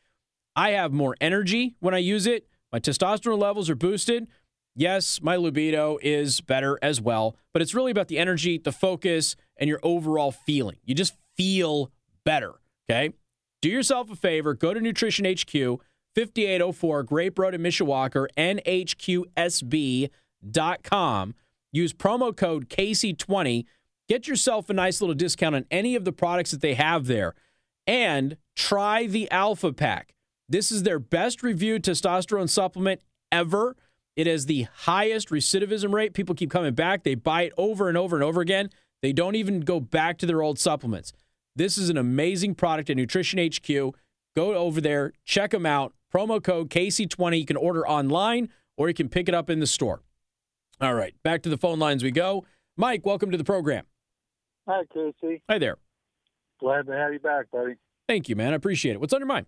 I have more energy when I use it. My testosterone levels are boosted. Yes, my libido is better as well, but it's really about the energy, the focus, and your overall feeling. You just feel better, okay? Do yourself a favor, go to Nutrition HQ, 5804 Grape Road in Mishawaka, nhqsb.com. Use promo code KC20. Get yourself a nice little discount on any of the products that they have there. And try the Alpha Pack. This is their best reviewed testosterone supplement ever. It has the highest recidivism rate. People keep coming back. They buy it over and over and over again. They don't even go back to their old supplements. This is an amazing product at Nutrition HQ. Go over there, check them out. Promo code KC20. You can order online or you can pick it up in the store. All right, back to the phone lines we go. Mike, welcome to the program. Hi, Casey. Hi there. Glad to have you back, buddy. Thank you, man. I appreciate it. What's on your mind?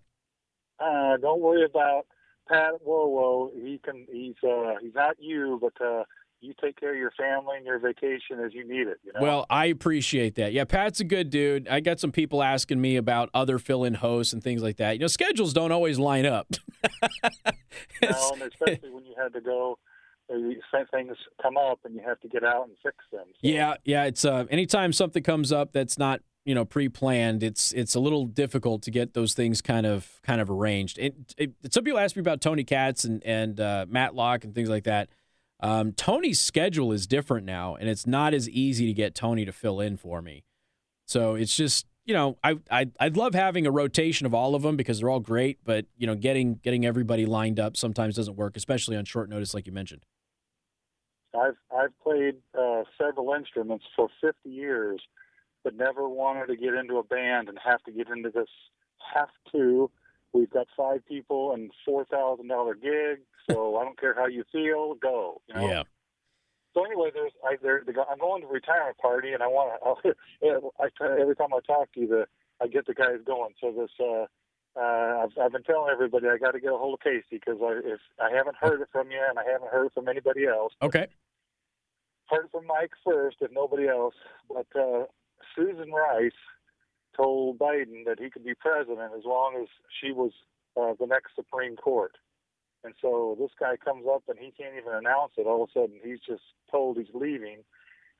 Uh, don't worry about Pat Whoa He can. He's uh, he's not you, but uh, you take care of your family and your vacation as you need it. You know? Well, I appreciate that. Yeah, Pat's a good dude. I got some people asking me about other fill-in hosts and things like that. You know, schedules don't always line up. no, especially when you had to go. Things come up and you have to get out and fix them. So. Yeah, yeah. It's uh, anytime something comes up that's not you know pre-planned it's it's a little difficult to get those things kind of kind of arranged. It, it, some people ask me about tony katz and and uh, matlock and things like that. Um, tony's schedule is different now and it's not as easy to get tony to fill in for me. So it's just you know I, I i'd love having a rotation of all of them because they're all great but you know getting getting everybody lined up sometimes doesn't work especially on short notice like you mentioned. I've i've played uh, several instruments for 50 years but never wanted to get into a band and have to get into this have to. We've got five people and four thousand dollar gig, so I don't care how you feel, go. You know? Yeah. So anyway, there's I there the, I'm going to a retirement party, and I want to. I every time I talk to you, the I get the guys going. So this. uh uh, I've, I've been telling everybody I got to get a hold of Casey because I, if I haven't heard it from you and I haven't heard it from anybody else. Okay. Heard it from Mike first, if nobody else. But uh, Susan Rice told Biden that he could be president as long as she was uh, the next Supreme Court. And so this guy comes up and he can't even announce it. All of a sudden, he's just told he's leaving,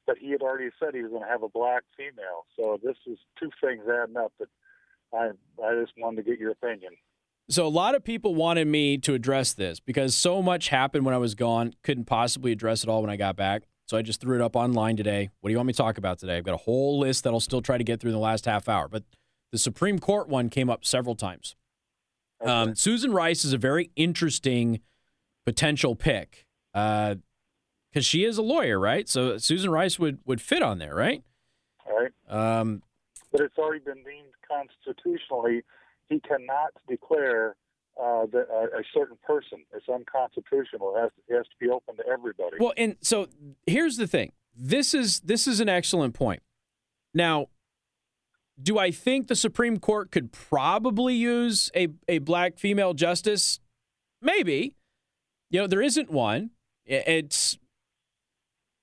but he had already said he was going to have a black female. So this is two things adding up that I I just wanted to get your opinion. So a lot of people wanted me to address this because so much happened when I was gone, couldn't possibly address it all when I got back. So I just threw it up online today. What do you want me to talk about today? I've got a whole list that I'll still try to get through in the last half hour. But the Supreme Court one came up several times. Okay. Um, Susan Rice is a very interesting potential pick because uh, she is a lawyer, right? So Susan Rice would, would fit on there, right? All right. Um, but it's already been deemed constitutionally he cannot declare uh, the, a, a, certain person. It's unconstitutional. It has, to, it has to be open to everybody. Well, and so here's the thing. This is this is an excellent point. Now, do I think the Supreme Court could probably use a, a black female justice? Maybe. You know, there isn't one. It's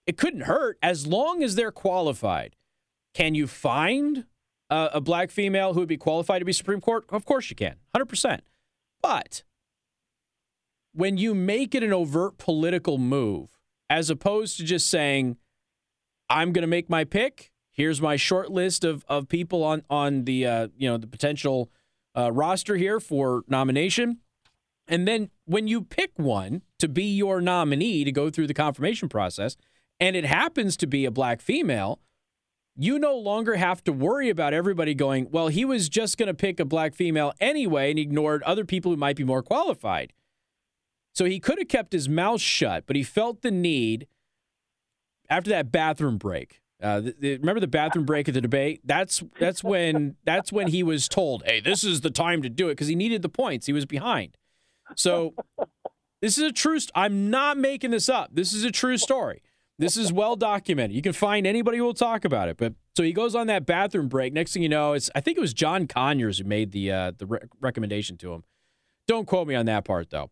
it couldn't hurt as long as they're qualified. Can you find a, a black female who would be qualified to be Supreme Court? Of course you can, hundred percent. But when you make it an overt political move, as opposed to just saying, I'm going to make my pick, here's my short list of, of people on, on the, uh, you know, the potential uh, roster here for nomination, And then when you pick one to be your nominee to go through the confirmation process, and it happens to be a black female, you no longer have to worry about everybody going, well, he was just going to pick a black female anyway and ignored other people who might be more qualified. So he could have kept his mouth shut, but he felt the need after that bathroom break. Uh, the, the, remember the bathroom break of the debate? That's that's when that's when he was told, "Hey, this is the time to do it," because he needed the points. He was behind. So this is a true. St- I'm not making this up. This is a true story. This is well documented. You can find anybody who will talk about it. But so he goes on that bathroom break. Next thing you know, it's I think it was John Conyers who made the uh, the re- recommendation to him. Don't quote me on that part though.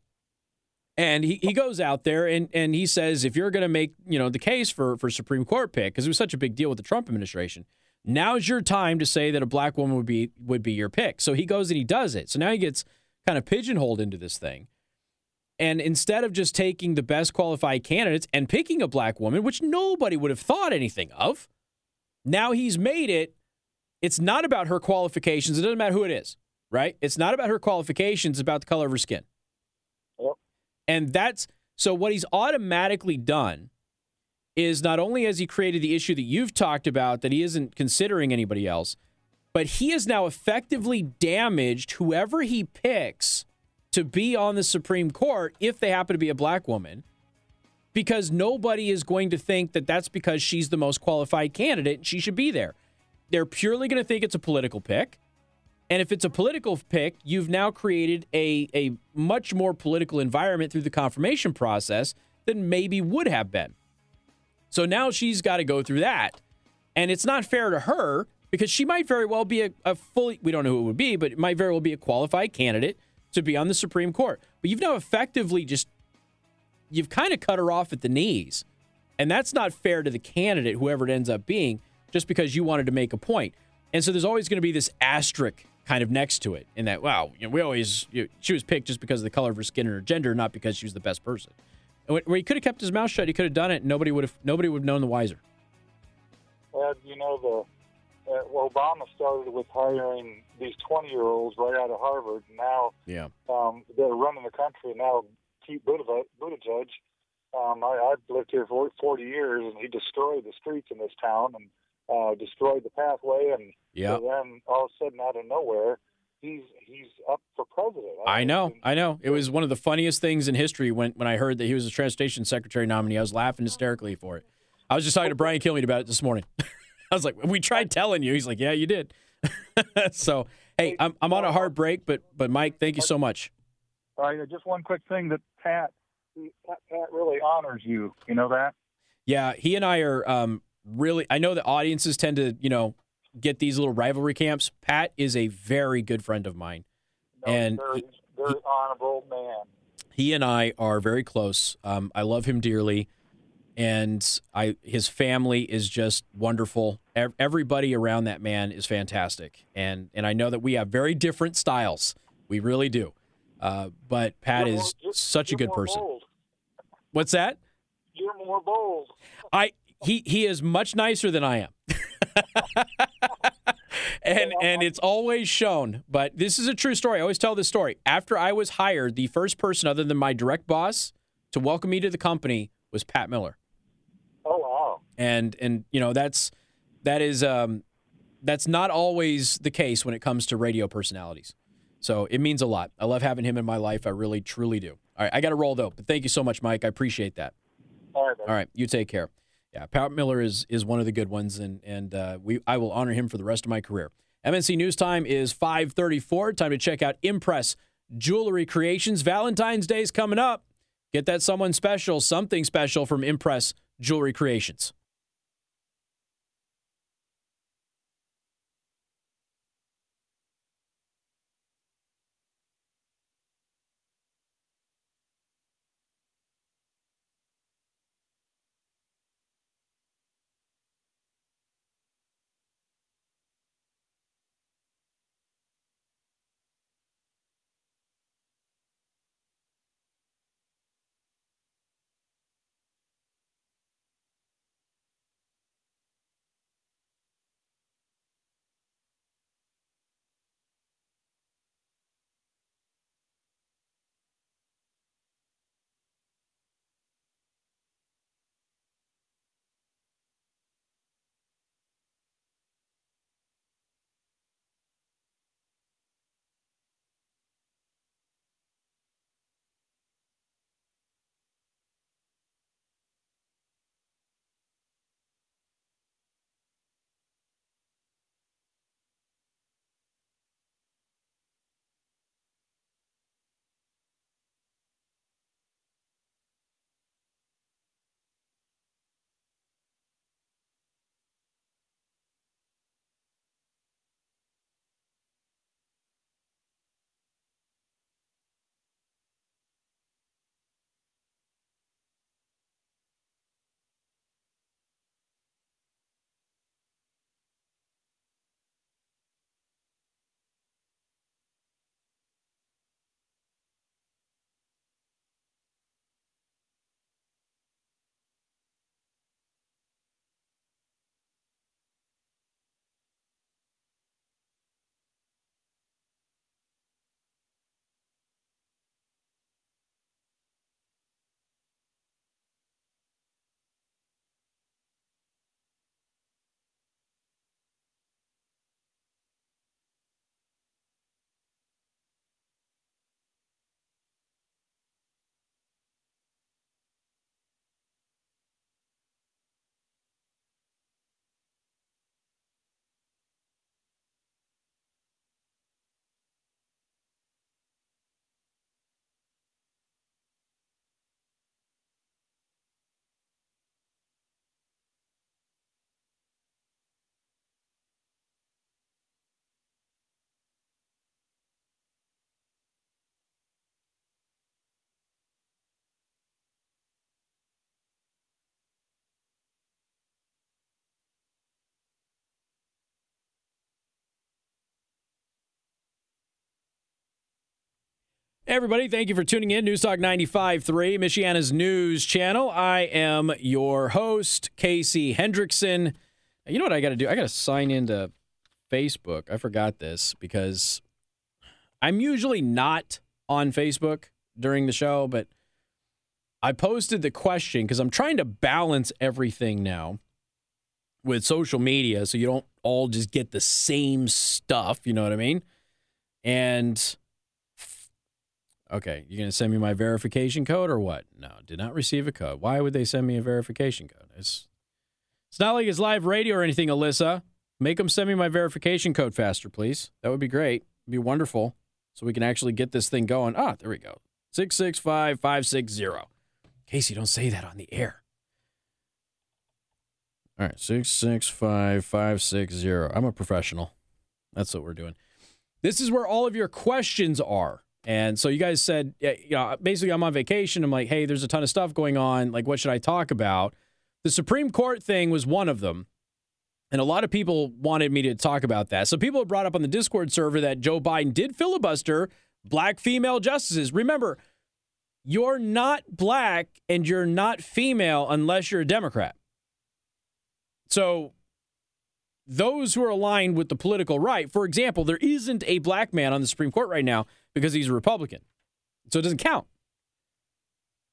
And he, he goes out there and, and he says, if you're going to make you know the case for for Supreme Court pick, because it was such a big deal with the Trump administration, now's your time to say that a black woman would be would be your pick. So he goes and he does it. So now he gets kind of pigeonholed into this thing. And instead of just taking the best qualified candidates and picking a black woman, which nobody would have thought anything of, now he's made it. It's not about her qualifications. It doesn't matter who it is, right? It's not about her qualifications. It's about the color of her skin. And that's so what he's automatically done is not only has he created the issue that you've talked about that he isn't considering anybody else, but he has now effectively damaged whoever he picks to be on the Supreme Court if they happen to be a black woman because nobody is going to think that that's because she's the most qualified candidate and she should be there. They're purely going to think it's a political pick. And if it's a political pick, you've now created a, a much more political environment through the confirmation process than maybe would have been. So now she's got to go through that. And it's not fair to her because she might very well be a, a fully, we don't know who it would be, but it might very well be a qualified candidate to be on the Supreme Court. But you've now effectively just, you've kind of cut her off at the knees. And that's not fair to the candidate, whoever it ends up being, just because you wanted to make a point. And so there's always going to be this asterisk kind of next to it in that wow you know, we always you know, she was picked just because of the color of her skin and her gender not because she was the best person where he could have kept his mouth shut he could have done it and nobody would have nobody would have known the wiser Ed, you know the uh, Obama started with hiring these 20 year olds right out of Harvard. And now yeah um, they're running the country. Now Pete Buttigieg, Buttigieg um, I, I've lived here for 40 years, and he destroyed the streets in this town and uh, destroyed the pathway. And Yeah. so then all of a sudden, out of nowhere, he's he's up for president. I know, I know. It was one of the funniest things in history when, when I heard that he was a transportation secretary nominee. I was laughing hysterically for it. I was just talking to Brian Kilmeade about it this morning. I was like, "We tried telling you." He's like, "Yeah, you did." so, hey, I'm I'm on a hard break, but but Mike, thank you so much. All right, just one quick thing that Pat, Pat, Pat really honors you. You know that? Yeah, he and I are um, really. I know the audiences tend to, you know, get these little rivalry camps. Pat is a very good friend of mine, No, and very, very honorable man. he and I are very close. Um, I love him dearly, and I his family is just wonderful. Everybody around that man is fantastic, and and I know that we have very different styles. We really do. Uh, but Pat You're more- is you're- such a good person. bold. What's that? You're more bold. I he he is much nicer than I am. and and it's always shown, but this is a true story. I always tell this story. After I was hired, the first person other than my direct boss to welcome me to the company was Pat Miller. And and you know, that's that is um that's not always the case when it comes to radio personalities. So it means a lot. I love having him in my life. I really truly do. All right, I got to roll though. But thank you so much, Mike. I appreciate that. All right. All right, you take care. Yeah, Pat Miller is is one of the good ones, and and uh, we I will honor him for the rest of my career. MNC News Time is five thirty four. Time to check out Impress Jewelry Creations. Valentine's Day is coming up. Get that someone special, something special from Impress Jewelry Creations. Everybody, thank you for tuning in. News Talk 95.3, Michiana's news channel. I am your host, Casey Hendrickson. You know what I got to do? I got to sign into Facebook. I forgot this because I'm usually not on Facebook during the show, but I posted the question because I'm trying to balance everything now with social media so you don't all just get the same stuff. You know what I mean? And okay, you're going to send me my verification code or what? No, did not receive a code. Why would they send me a verification code? It's it's not like it's live radio or anything, Alyssa. Make them send me my verification code faster, please. That would be great. It'd be wonderful. So we can actually get this thing going. Ah, there we go. 665 560. Casey, don't say that on the air. All right, 665 560. I'm a professional. That's what we're doing. This is where all of your questions are. And so you guys said, yeah, you know, basically, I'm on vacation. I'm like, hey, there's a ton of stuff going on. Like, what should I talk about? The Supreme Court thing was one of them. And a lot of people wanted me to talk about that. So people brought up on the Discord server that Joe Biden did filibuster black female justices. Remember, you're not black and you're not female unless you're a Democrat. So those who are aligned with the political right, for example, there isn't a black man on the Supreme Court right now because he's a Republican. So it doesn't count.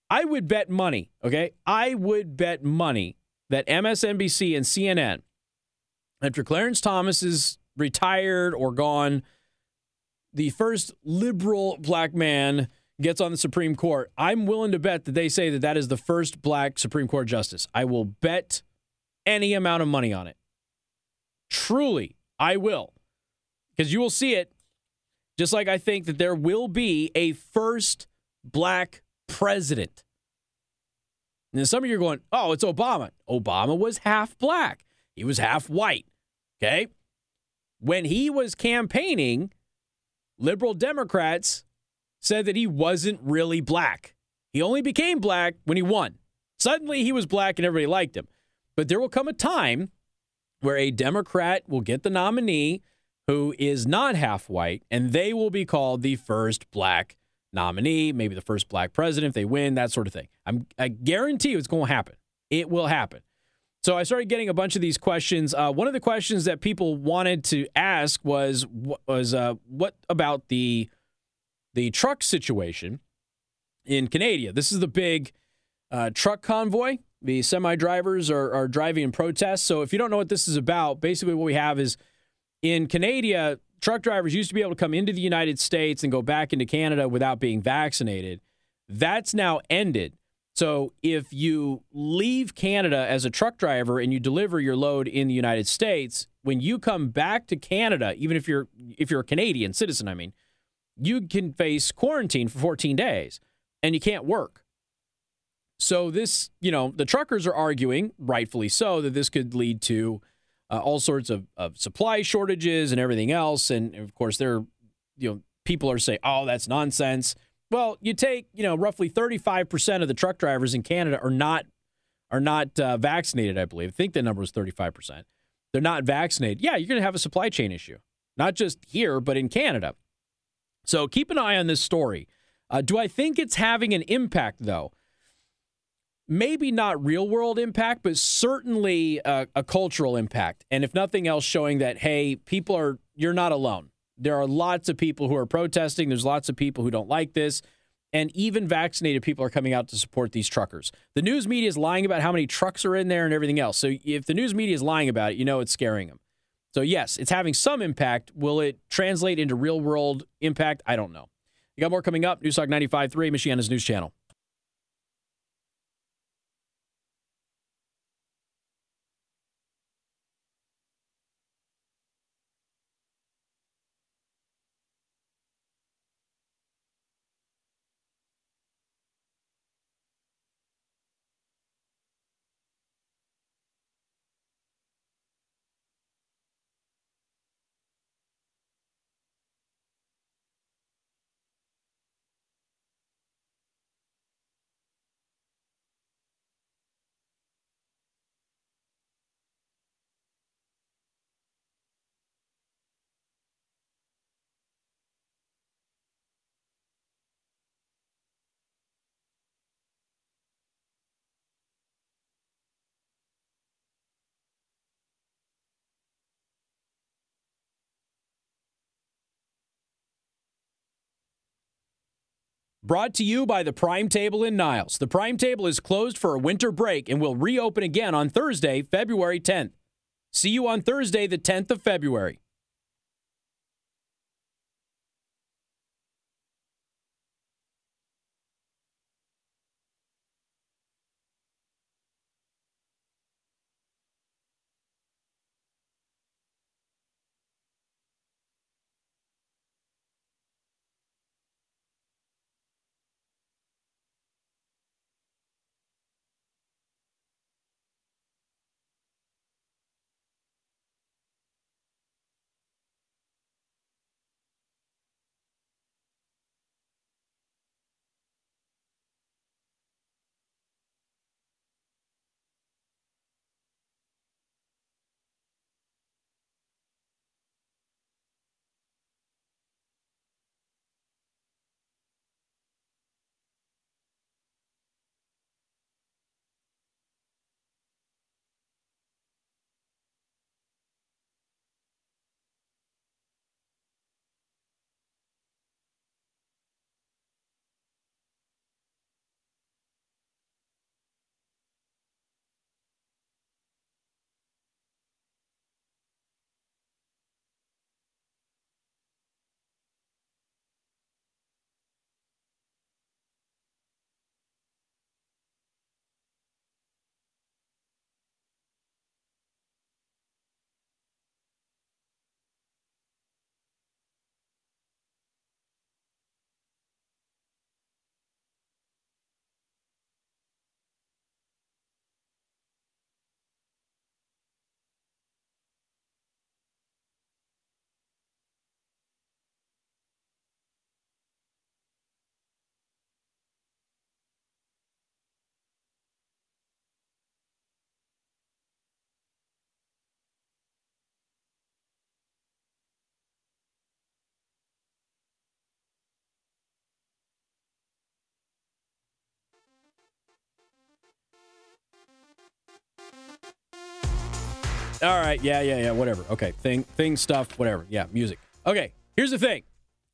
I would bet money, okay? I would bet money that MSNBC and CNN, after Clarence Thomas is retired or gone, the first liberal black man gets on the Supreme Court. I'm willing to bet that they say that that is the first black Supreme Court justice. I will bet any amount of money on it. Truly, I will. Because you will see it, just like I think that there will be a first black president. And some of you are going, oh, it's Obama. Obama was half black, he was half white. Okay. When he was campaigning, liberal Democrats said that he wasn't really black. He only became black when he won. Suddenly he was black and everybody liked him. But there will come a time where a Democrat will get the nominee who is not half white, and they will be called the first black nominee, maybe the first black president if they win, that sort of thing. I'm, I guarantee you it's going to happen. It will happen. So I started getting a bunch of these questions. Uh, one of the questions that people wanted to ask was was uh, what about the the truck situation in Canada? This is the big uh, truck convoy. The semi drivers are, are driving in protest. So if you don't know what this is about, basically what we have is in Canada, truck drivers used to be able to come into the United States and go back into Canada without being vaccinated. That's now ended. So if you leave Canada as a truck driver and you deliver your load in the United States, when you come back to Canada, even if you're if you're a Canadian citizen, I mean, you can face quarantine for 14 days and you can't work. So this, you know, the truckers are arguing, rightfully so, that this could lead to uh, all sorts of, of supply shortages and everything else. And of course, they're, you know, people are saying, oh, that's nonsense. Well, you take, you know, roughly 35% of the truck drivers in Canada are not are not uh, vaccinated, I believe. I think the number was 35%. They're not vaccinated. Yeah, you're going to have a supply chain issue, not just here, but in Canada. So keep an eye on this story. Uh, do I think it's having an impact, though? Maybe not real world impact, but certainly a, a, cultural impact. And if nothing else, showing that, hey, people are, you're not alone. There are lots of people who are protesting. There's lots of people who don't like this. And even vaccinated people are coming out to support these truckers. The news media is lying about how many trucks are in there and everything else. So if the news media is lying about it, you know it's scaring them. So, yes, it's having some impact. Will it translate into real world impact? I don't know. You got more coming up. Newstalk 95.3, Michiana's News Channel. Brought to you by the Prime Table in Niles. The Prime Table is closed for a winter break and will reopen again on Thursday, February 10th. See you on Thursday, the 10th of February. All right. Yeah, yeah, yeah. Whatever. Okay. Thing, thing, stuff, whatever. Yeah, music. Okay. Here's the thing.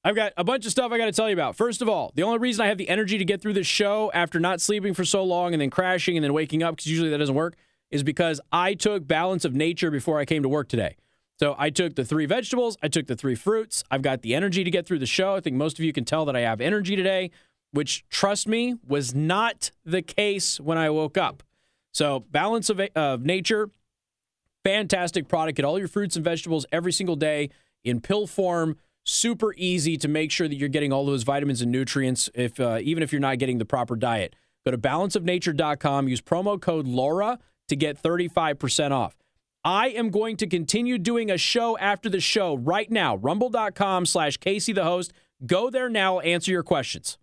I've got a bunch of stuff I got to tell you about. First of all, the only reason I have the energy to get through this show after not sleeping for so long and then crashing and then waking up, because usually that doesn't work, is because I took balance of nature before I came to work today. So I took the three vegetables, I took the three fruits. I've got the energy to get through the show. I think most of you can tell that I have energy today, which, trust me, was not the case when I woke up. So, balance of, of nature, fantastic product. Get all your fruits and vegetables every single day in pill form. Super easy to make sure that you're getting all those vitamins and nutrients, if uh, even if you're not getting the proper diet. Go to balanceofnature.com. Use promo code Laura to get 35% off. I am going to continue doing a show after the show right now. Rumble.com slash Casey the host. Go there now. Answer your questions.